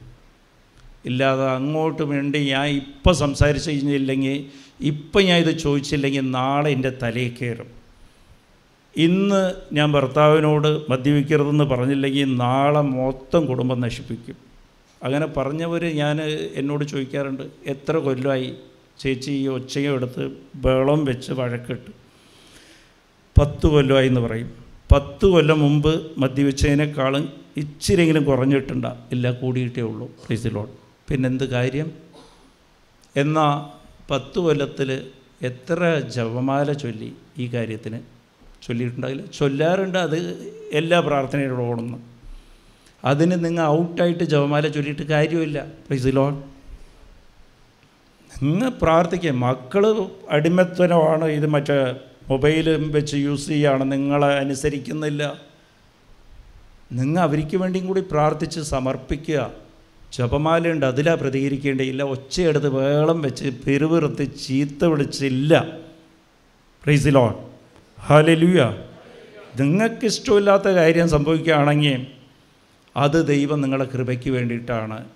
ഇല്ലാതെ അങ്ങോട്ട് വേണ്ടി ഞാൻ ഇപ്പം സംസാരിച്ച് കഴിഞ്ഞില്ലെങ്കിൽ ഇപ്പം ഞാൻ ഇത് ചോദിച്ചില്ലെങ്കിൽ നാളെ എന്റെ തലയിൽ കയറും. ഇന്ന് ഞാൻ ഭർത്താവിനോട് മദ്യപിക്കരുതെന്ന് പറഞ്ഞില്ലെങ്കിൽ നാളെ മൊത്തം കുടുംബം നശിപ്പിക്കും. അങ്ങനെ പറഞ്ഞവർ ഞാൻ എന്നോട് ചോദിക്കാറുണ്ട് എത്ര കൊല്ലമായി ചേച്ചി ഈ ഒച്ചയും എടുത്ത് ബേളം വെച്ച് വഴക്കിട്ട്. പത്ത് കൊല്ലമായി എന്ന് പറയും. പത്ത് കൊല്ലം മുമ്പ് മദ്യവെച്ചതിനേക്കാളും ഇച്ചിരിയെങ്കിലും കുറഞ്ഞിട്ടുണ്ട ഇല്ല കൂടിയിട്ടേ ഉള്ളൂ പ്ലീസിലോട്ട് പിന്നെന്ത് കാര്യം? എന്നാൽ പത്ത് കൊല്ലത്തിൽ എത്ര ജപമാല ചൊല്ലി ഈ കാര്യത്തിന്? ചൊല്ലിയിട്ടുണ്ടാകില്ല. ചൊല്ലാറുണ്ട് അത് എല്ലാ പ്രാർത്ഥനയോടും ഓടുന്നു. അതിന് നിങ്ങൾ ഔട്ടായിട്ട് ജപമാല ചൊല്ലിയിട്ട് കാര്യമില്ല. പ്ലീസിലോട്ട് നിങ്ങൾ പ്രാർത്ഥിക്കുക. മക്കൾ അടിമത്വനമാണ് ഇത് മറ്റേ മൊബൈലും വെച്ച് യൂസ് ചെയ്യുകയാണ്. നിങ്ങളെ അനുസരിക്കുന്നില്ല. നിങ്ങൾ അവർക്ക് വേണ്ടിയും കൂടി പ്രാർത്ഥിച്ച് സമർപ്പിക്കുക. ജപമാലയുണ്ട് അതിലാ പ്രതികരിക്കേണ്ടിയില്ല ഒച്ചയെടുത്ത് വേളം വെച്ച് പെരുവിറുത്ത് ചീത്ത വിളിച്ചില്ല. പ്രൈസിലോൺ ഹാലലുയ നിങ്ങൾക്ക് ഇഷ്ടമില്ലാത്ത കാര്യം സംഭവിക്കുകയാണെങ്കിൽ അത് ദൈവം നിങ്ങളുടെ കൃപയ്ക്ക് വേണ്ടിയിട്ടാണ്.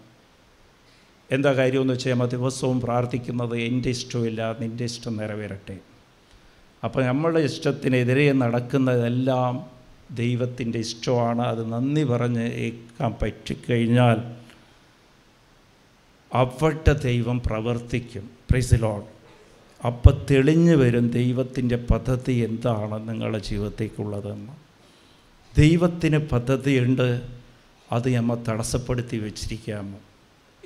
എന്താ കാര്യമെന്ന് വെച്ചാൽ നമ്മൾ ദിവസവും പ്രാർത്ഥിക്കുന്നത് എന്റെ ഇഷ്ടമില്ല നിന്റെ ഇഷ്ടം നിറവേറട്ടെ. അപ്പോൾ നമ്മളുടെ ഇഷ്ടത്തിനെതിരെ നടക്കുന്നതെല്ലാം ദൈവത്തിന്റെ ഇഷ്ടമാണ്. അത് നന്ദി പറഞ്ഞ് ഏൽക്കാൻ പറ്റിക്കഴിഞ്ഞാൽ അവിടെ ദൈവം പ്രവർത്തിക്കും. പ്രിസിലോൺ അപ്പം തെളിഞ്ഞു വരും ദൈവത്തിന്റെ പദ്ധതി എന്താണ് നിങ്ങളുടെ ജീവിതത്തേക്കുള്ളതെന്ന്. ദൈവത്തിന് പദ്ധതിയുണ്ട്. അത് നമ്മൾ തടസ്സപ്പെടുത്തി വെച്ചിരിക്കാമോ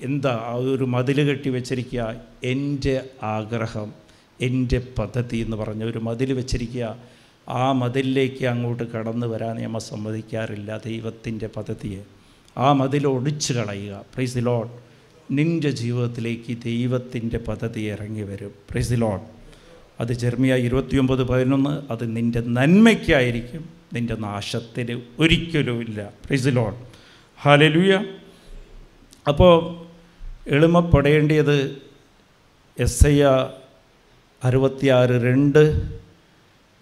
എന്താ ആ ഒരു മതിൽ കെട്ടി വെച്ചിരിക്കുക? എന്റെ ആഗ്രഹം എന്റെ പദ്ധതി എന്ന് പറഞ്ഞ ഒരു മതിൽ വെച്ചിരിക്കുക. ആ മതിലിലേക്ക് അങ്ങോട്ട് കടന്നു വരാൻ നമ്മൾ സമ്മതിക്കാറില്ല ദൈവത്തിന്റെ പദ്ധതിയെ. ആ മതിൽ ഒടിച്ചു കളയുക. പ്രൈസ് ദി ലോഡ് നിന്റെ ജീവിതത്തിലേക്ക് ദൈവത്തിന്റെ പദ്ധതി ഇറങ്ങി വരും. പ്രൈസ് ദി ലോഡ് അത് ജെർമിയ ഇരുപത്തിയൊമ്പത് പതിനൊന്ന്. അത് നിന്റെ നന്മയ്ക്കായിരിക്കും. നിന്റെ നാശത്തിന് ഒരിക്കലുമില്ല. Praise Lord hallelujah. അപ്പോൾ എളിമപ്പെടേണ്ടിയത് എസ് ഐ അറുപത്തിയാറ് രണ്ട്.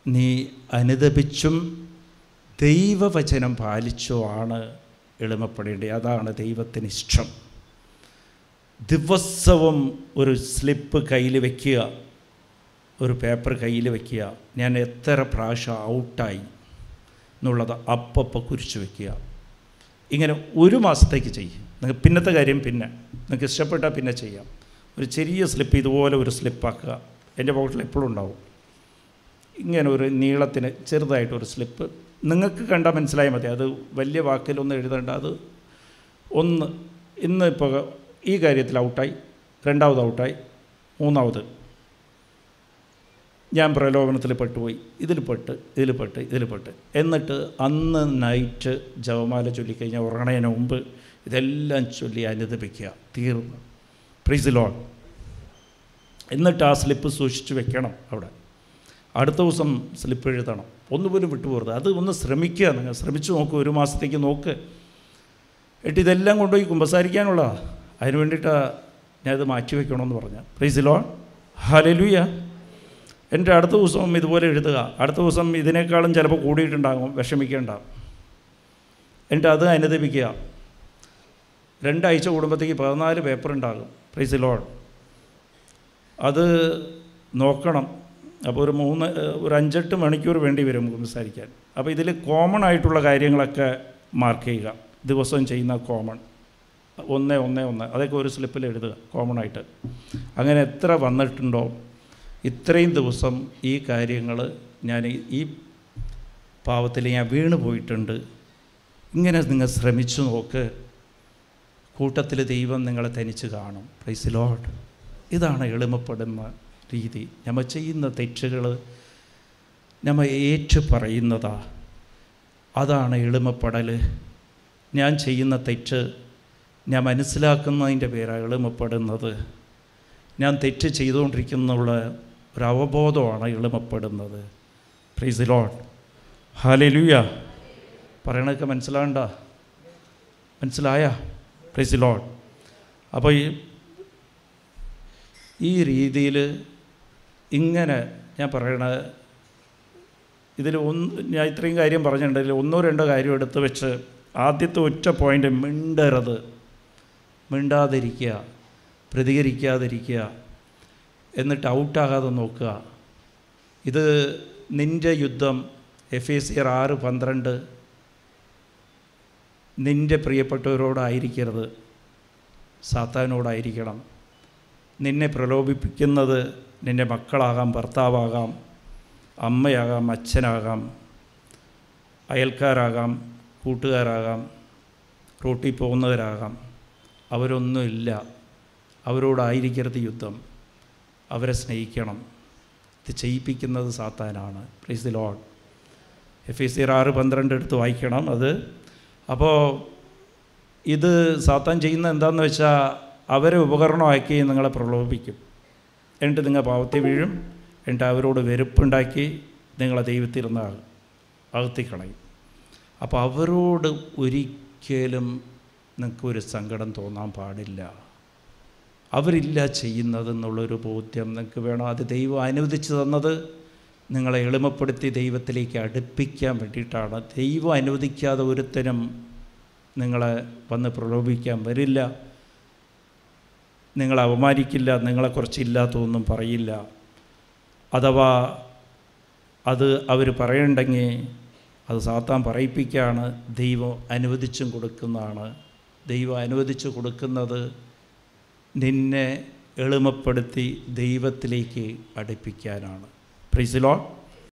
നീ അനുദപിച്ചും ദൈവവചനം പാലിച്ചോ ആണ് എളിമപ്പെടേണ്ടത് അതാണ് ദൈവത്തിന് ഇഷ്ടം ദിവസവും ഒരു സ്ലിപ്പ് കയ്യിൽ വയ്ക്കുക ഒരു പേപ്പർ കയ്യിൽ വയ്ക്കുക ഞാൻ എത്ര പ്രാവശ്യം ഔട്ടായി എന്നുള്ളത് അപ്പപ്പോൾ കുരിച്ചു വയ്ക്കുക ഇങ്ങനെ ഒരു മാസത്തേക്ക് ചെയ്യും. നിങ്ങൾക്ക് പിന്നത്തെ കാര്യം പിന്നെ. നിങ്ങൾക്ക് ഇഷ്ടപ്പെട്ടാൽ പിന്നെ ചെയ്യാം. ഒരു ചെറിയ സ്ലിപ്പ് ഇതുപോലെ ഒരു സ്ലിപ്പാക്കുക എന്റെ പോക്കറ്റിൽ എപ്പോഴും ഉണ്ടാവും. ഇങ്ങനെ ഒരു നീളത്തിന് ചെറുതായിട്ടൊരു സ്ലിപ്പ് നിങ്ങൾക്ക് കണ്ടാൽ മനസ്സിലായാൽ മതി. അത് വലിയ വാക്കിലൊന്നും എഴുതേണ്ട. അത് ഒന്ന് ഇന്ന് ഇപ്പോൾ ഈ കാര്യത്തിൽ ഔട്ടായി രണ്ടാമത് ഔട്ടായി മൂന്നാമത് ഞാൻ പ്രലോഭനത്തിൽ പെട്ടുപോയി. ഇതിൽ പെട്ട് ഇതിൽ പെട്ട് ഇതിൽ പെട്ട്. എന്നിട്ട് അന്ന് നൈറ്റ് ജവമാല ചൊല്ലിക്കഴിഞ്ഞാൽ ഉറങ്ങണതിന് മുമ്പ് ഇതെല്ലാം ചൊല്ലി അനുദപിക്കുക. തീർന്നു. പ്രീസ് ലോൺ എന്നിട്ട് ആ സ്ലിപ്പ് സൂക്ഷിച്ച് വെക്കണം അവിടെ. അടുത്ത ദിവസം സ്ലിപ്പ് എഴുതണം. ഒന്നുപോലും വിട്ടുപോകരുത് അത് ഒന്ന് ശ്രമിക്കുക നിങ്ങൾ. ശ്രമിച്ചു നോക്ക്. ഒരു മാസത്തേക്ക് നോക്ക്. എട്ട് ഇതെല്ലാം കൊണ്ടുപോയി കുമ്പസാരിക്കാനുള്ള. അതിന് വേണ്ടിയിട്ടാണ് ഞാനിത് മാറ്റി വയ്ക്കണമെന്ന് പറഞ്ഞ. പ്രീസ് ലോൺ ഹലലുയ എന്റെ അടുത്ത ദിവസവും ഇതുപോലെ എഴുതുക. അടുത്ത ദിവസം ഇതിനേക്കാളും ചിലപ്പോൾ കൂടിയിട്ടുണ്ടാകും വിഷമിക്കേണ്ട എന്നിട്ട് അത് അനുദപിക്കുക. രണ്ടാഴ്ച കുടുംബത്തേക്ക് പതിനാല് പേപ്പർ ഉണ്ടാകും. പ്രൈസ് ലോൺ അത് നോക്കണം. അപ്പോൾ ഒരു മൂന്ന് ഒരു അഞ്ചെട്ട് മണിക്കൂർ വേണ്ടി വരും സംസാരിക്കാൻ. അപ്പോൾ ഇതിൽ കോമൺ ആയിട്ടുള്ള കാര്യങ്ങളൊക്കെ മാർക്ക് ചെയ്യുക. ദിവസം ചെയ്യുന്ന കോമൺ ഒന്ന് ഒന്ന് ഒന്ന്. അതൊക്കെ ഒരു സ്ലിപ്പിൽ എഴുതുക കോമൺ ആയിട്ട്. അങ്ങനെ എത്ര വന്നിട്ടുണ്ടോ? ഇത്രയും ദിവസം ഈ കാര്യങ്ങൾ ഞാൻ ഈ പാവത്തിൽ ഞാൻ വീണ് പോയിട്ടുണ്ട്. ഇങ്ങനെ നിങ്ങൾ ശ്രമിച്ചു നോക്ക്. കൂട്ടത്തിൽ ദൈവം നിങ്ങളെ തനിച്ച് കാണും. പ്രൈസ് ലോഡ് ഇതാണ് എളിമപ്പെടുന്ന രീതി. നമ്മൾ ചെയ്യുന്ന തെറ്റുകൾ നമ്മൾ ഏറ്റു പറയുന്നതാ. അതാണ് എളിമപ്പെടൽ ഞാൻ ചെയ്യുന്ന തെറ്റ് ഞാൻ മനസ്സിലാക്കുന്നതിന്റെ പേരാണ് എളിമപ്പെടുന്നത്. ഞാൻ തെറ്റ് ചെയ്തുകൊണ്ടിരിക്കുന്നുള്ള ഒരു അവബോധമാണ് എളിമപ്പെടുന്നത് പ്രീസ് ലോഡ് ഹാലലുയ പറയണതൊക്കെ മനസ്സിലാകണ്ട മനസ്സിലായ? പ്രീസ് ലോഡ് അപ്പോൾ ഈ ഈ രീതിയിൽ ഇങ്ങനെ ഞാൻ പറയണ ഇതിൽ ഒന്ന് ഞാൻ ഇത്രയും കാര്യം പറഞ്ഞിട്ടുണ്ടെങ്കിൽ ഒന്നോ രണ്ടോ കാര്യം എടുത്ത് വെച്ച് ആദ്യത്തെ ഒറ്റ പോയിന്റ് മിണ്ടരുത്. മിണ്ടാതിരിക്കുക. പ്രതികരിക്കാതിരിക്കുക. എന്നിട്ട് ഔട്ടാകാതെ നോക്കുക. ഇത് നിന്റെ യുദ്ധം എഫ് എ സി ആർ ആറ് പന്ത്രണ്ട്. നിന്റെ പ്രിയപ്പെട്ടവരോടായിരിക്കരുത്. സാത്താനോടായിരിക്കണം. നിന്നെ പ്രലോഭിപ്പിക്കുന്നത് നിന്റെ മക്കളാകാം ഭർത്താവാകാം അമ്മയാകാം അച്ഛനാകാം അയൽക്കാരാകാം കൂട്ടുകാരാകാം റോട്ടിൽ പോകുന്നവരാകാം. അവരൊന്നുമില്ല. അവരോടായിരിക്കരുത് യുദ്ധം. അവരെ സ്നേഹിക്കണം. ഇത് ചെയ്യിപ്പിക്കുന്നത് സാത്താനാണ്. Please the load F S C ആറ് പന്ത്രണ്ട് എടുത്ത് വായിക്കണം അത്. അപ്പോൾ ഇത് സാത്താൻ ചെയ്യുന്ന എന്താണെന്ന് വെച്ചാൽ അവരെ ഉപകരണമാക്കി നിങ്ങളെ പ്രലോഭിപ്പിക്കും. എന്നിട്ട് നിങ്ങൾ പാവത്തിൽ വീഴും. എന്നിട്ട് അവരോട് വെരുപ്പുണ്ടാക്കി നിങ്ങളെ ദൈവത്തിൽ നിന്ന് അകത്തിക്കളയും. അപ്പോൾ അവരോട് ഒരിക്കലും നിങ്ങൾക്കൊരു സങ്കടം തോന്നാൻ പാടില്ല. അവരില്ല ചെയ്യുന്നതെന്നുള്ളൊരു ബോധ്യം നിങ്ങൾക്ക് വേണം. അത് ദൈവം അനുവദിച്ചു തന്നത് നിങ്ങളെ എളിമപ്പെടുത്തി ദൈവത്തിലേക്ക് അടുപ്പിക്കാൻ വേണ്ടിയിട്ടാണ്. ദൈവം അനുവദിക്കാതെ ഒരുത്തനും നിങ്ങളെ വന്ന് പ്രലോഭിക്കാൻ വരില്ല. നിങ്ങളെ അപമാനിക്കില്ല നിങ്ങളെക്കുറിച്ച് ഇല്ലാത്തതൊന്നും പറയില്ല. അഥവാ അത് അവർ പറയണ്ടെങ്കിൽ അത് സാത്താൻ പറയിപ്പിക്കുകയാണ് ദൈവം അനുവദിച്ചും കൊടുക്കുന്നതാണ്. ദൈവം അനുവദിച്ചു കൊടുക്കുന്നത് നിന്നെ എളിമപ്പെടുത്തി ദൈവത്തിലേക്ക് അടുപ്പിക്കാനാണ് പ്രീസിലോ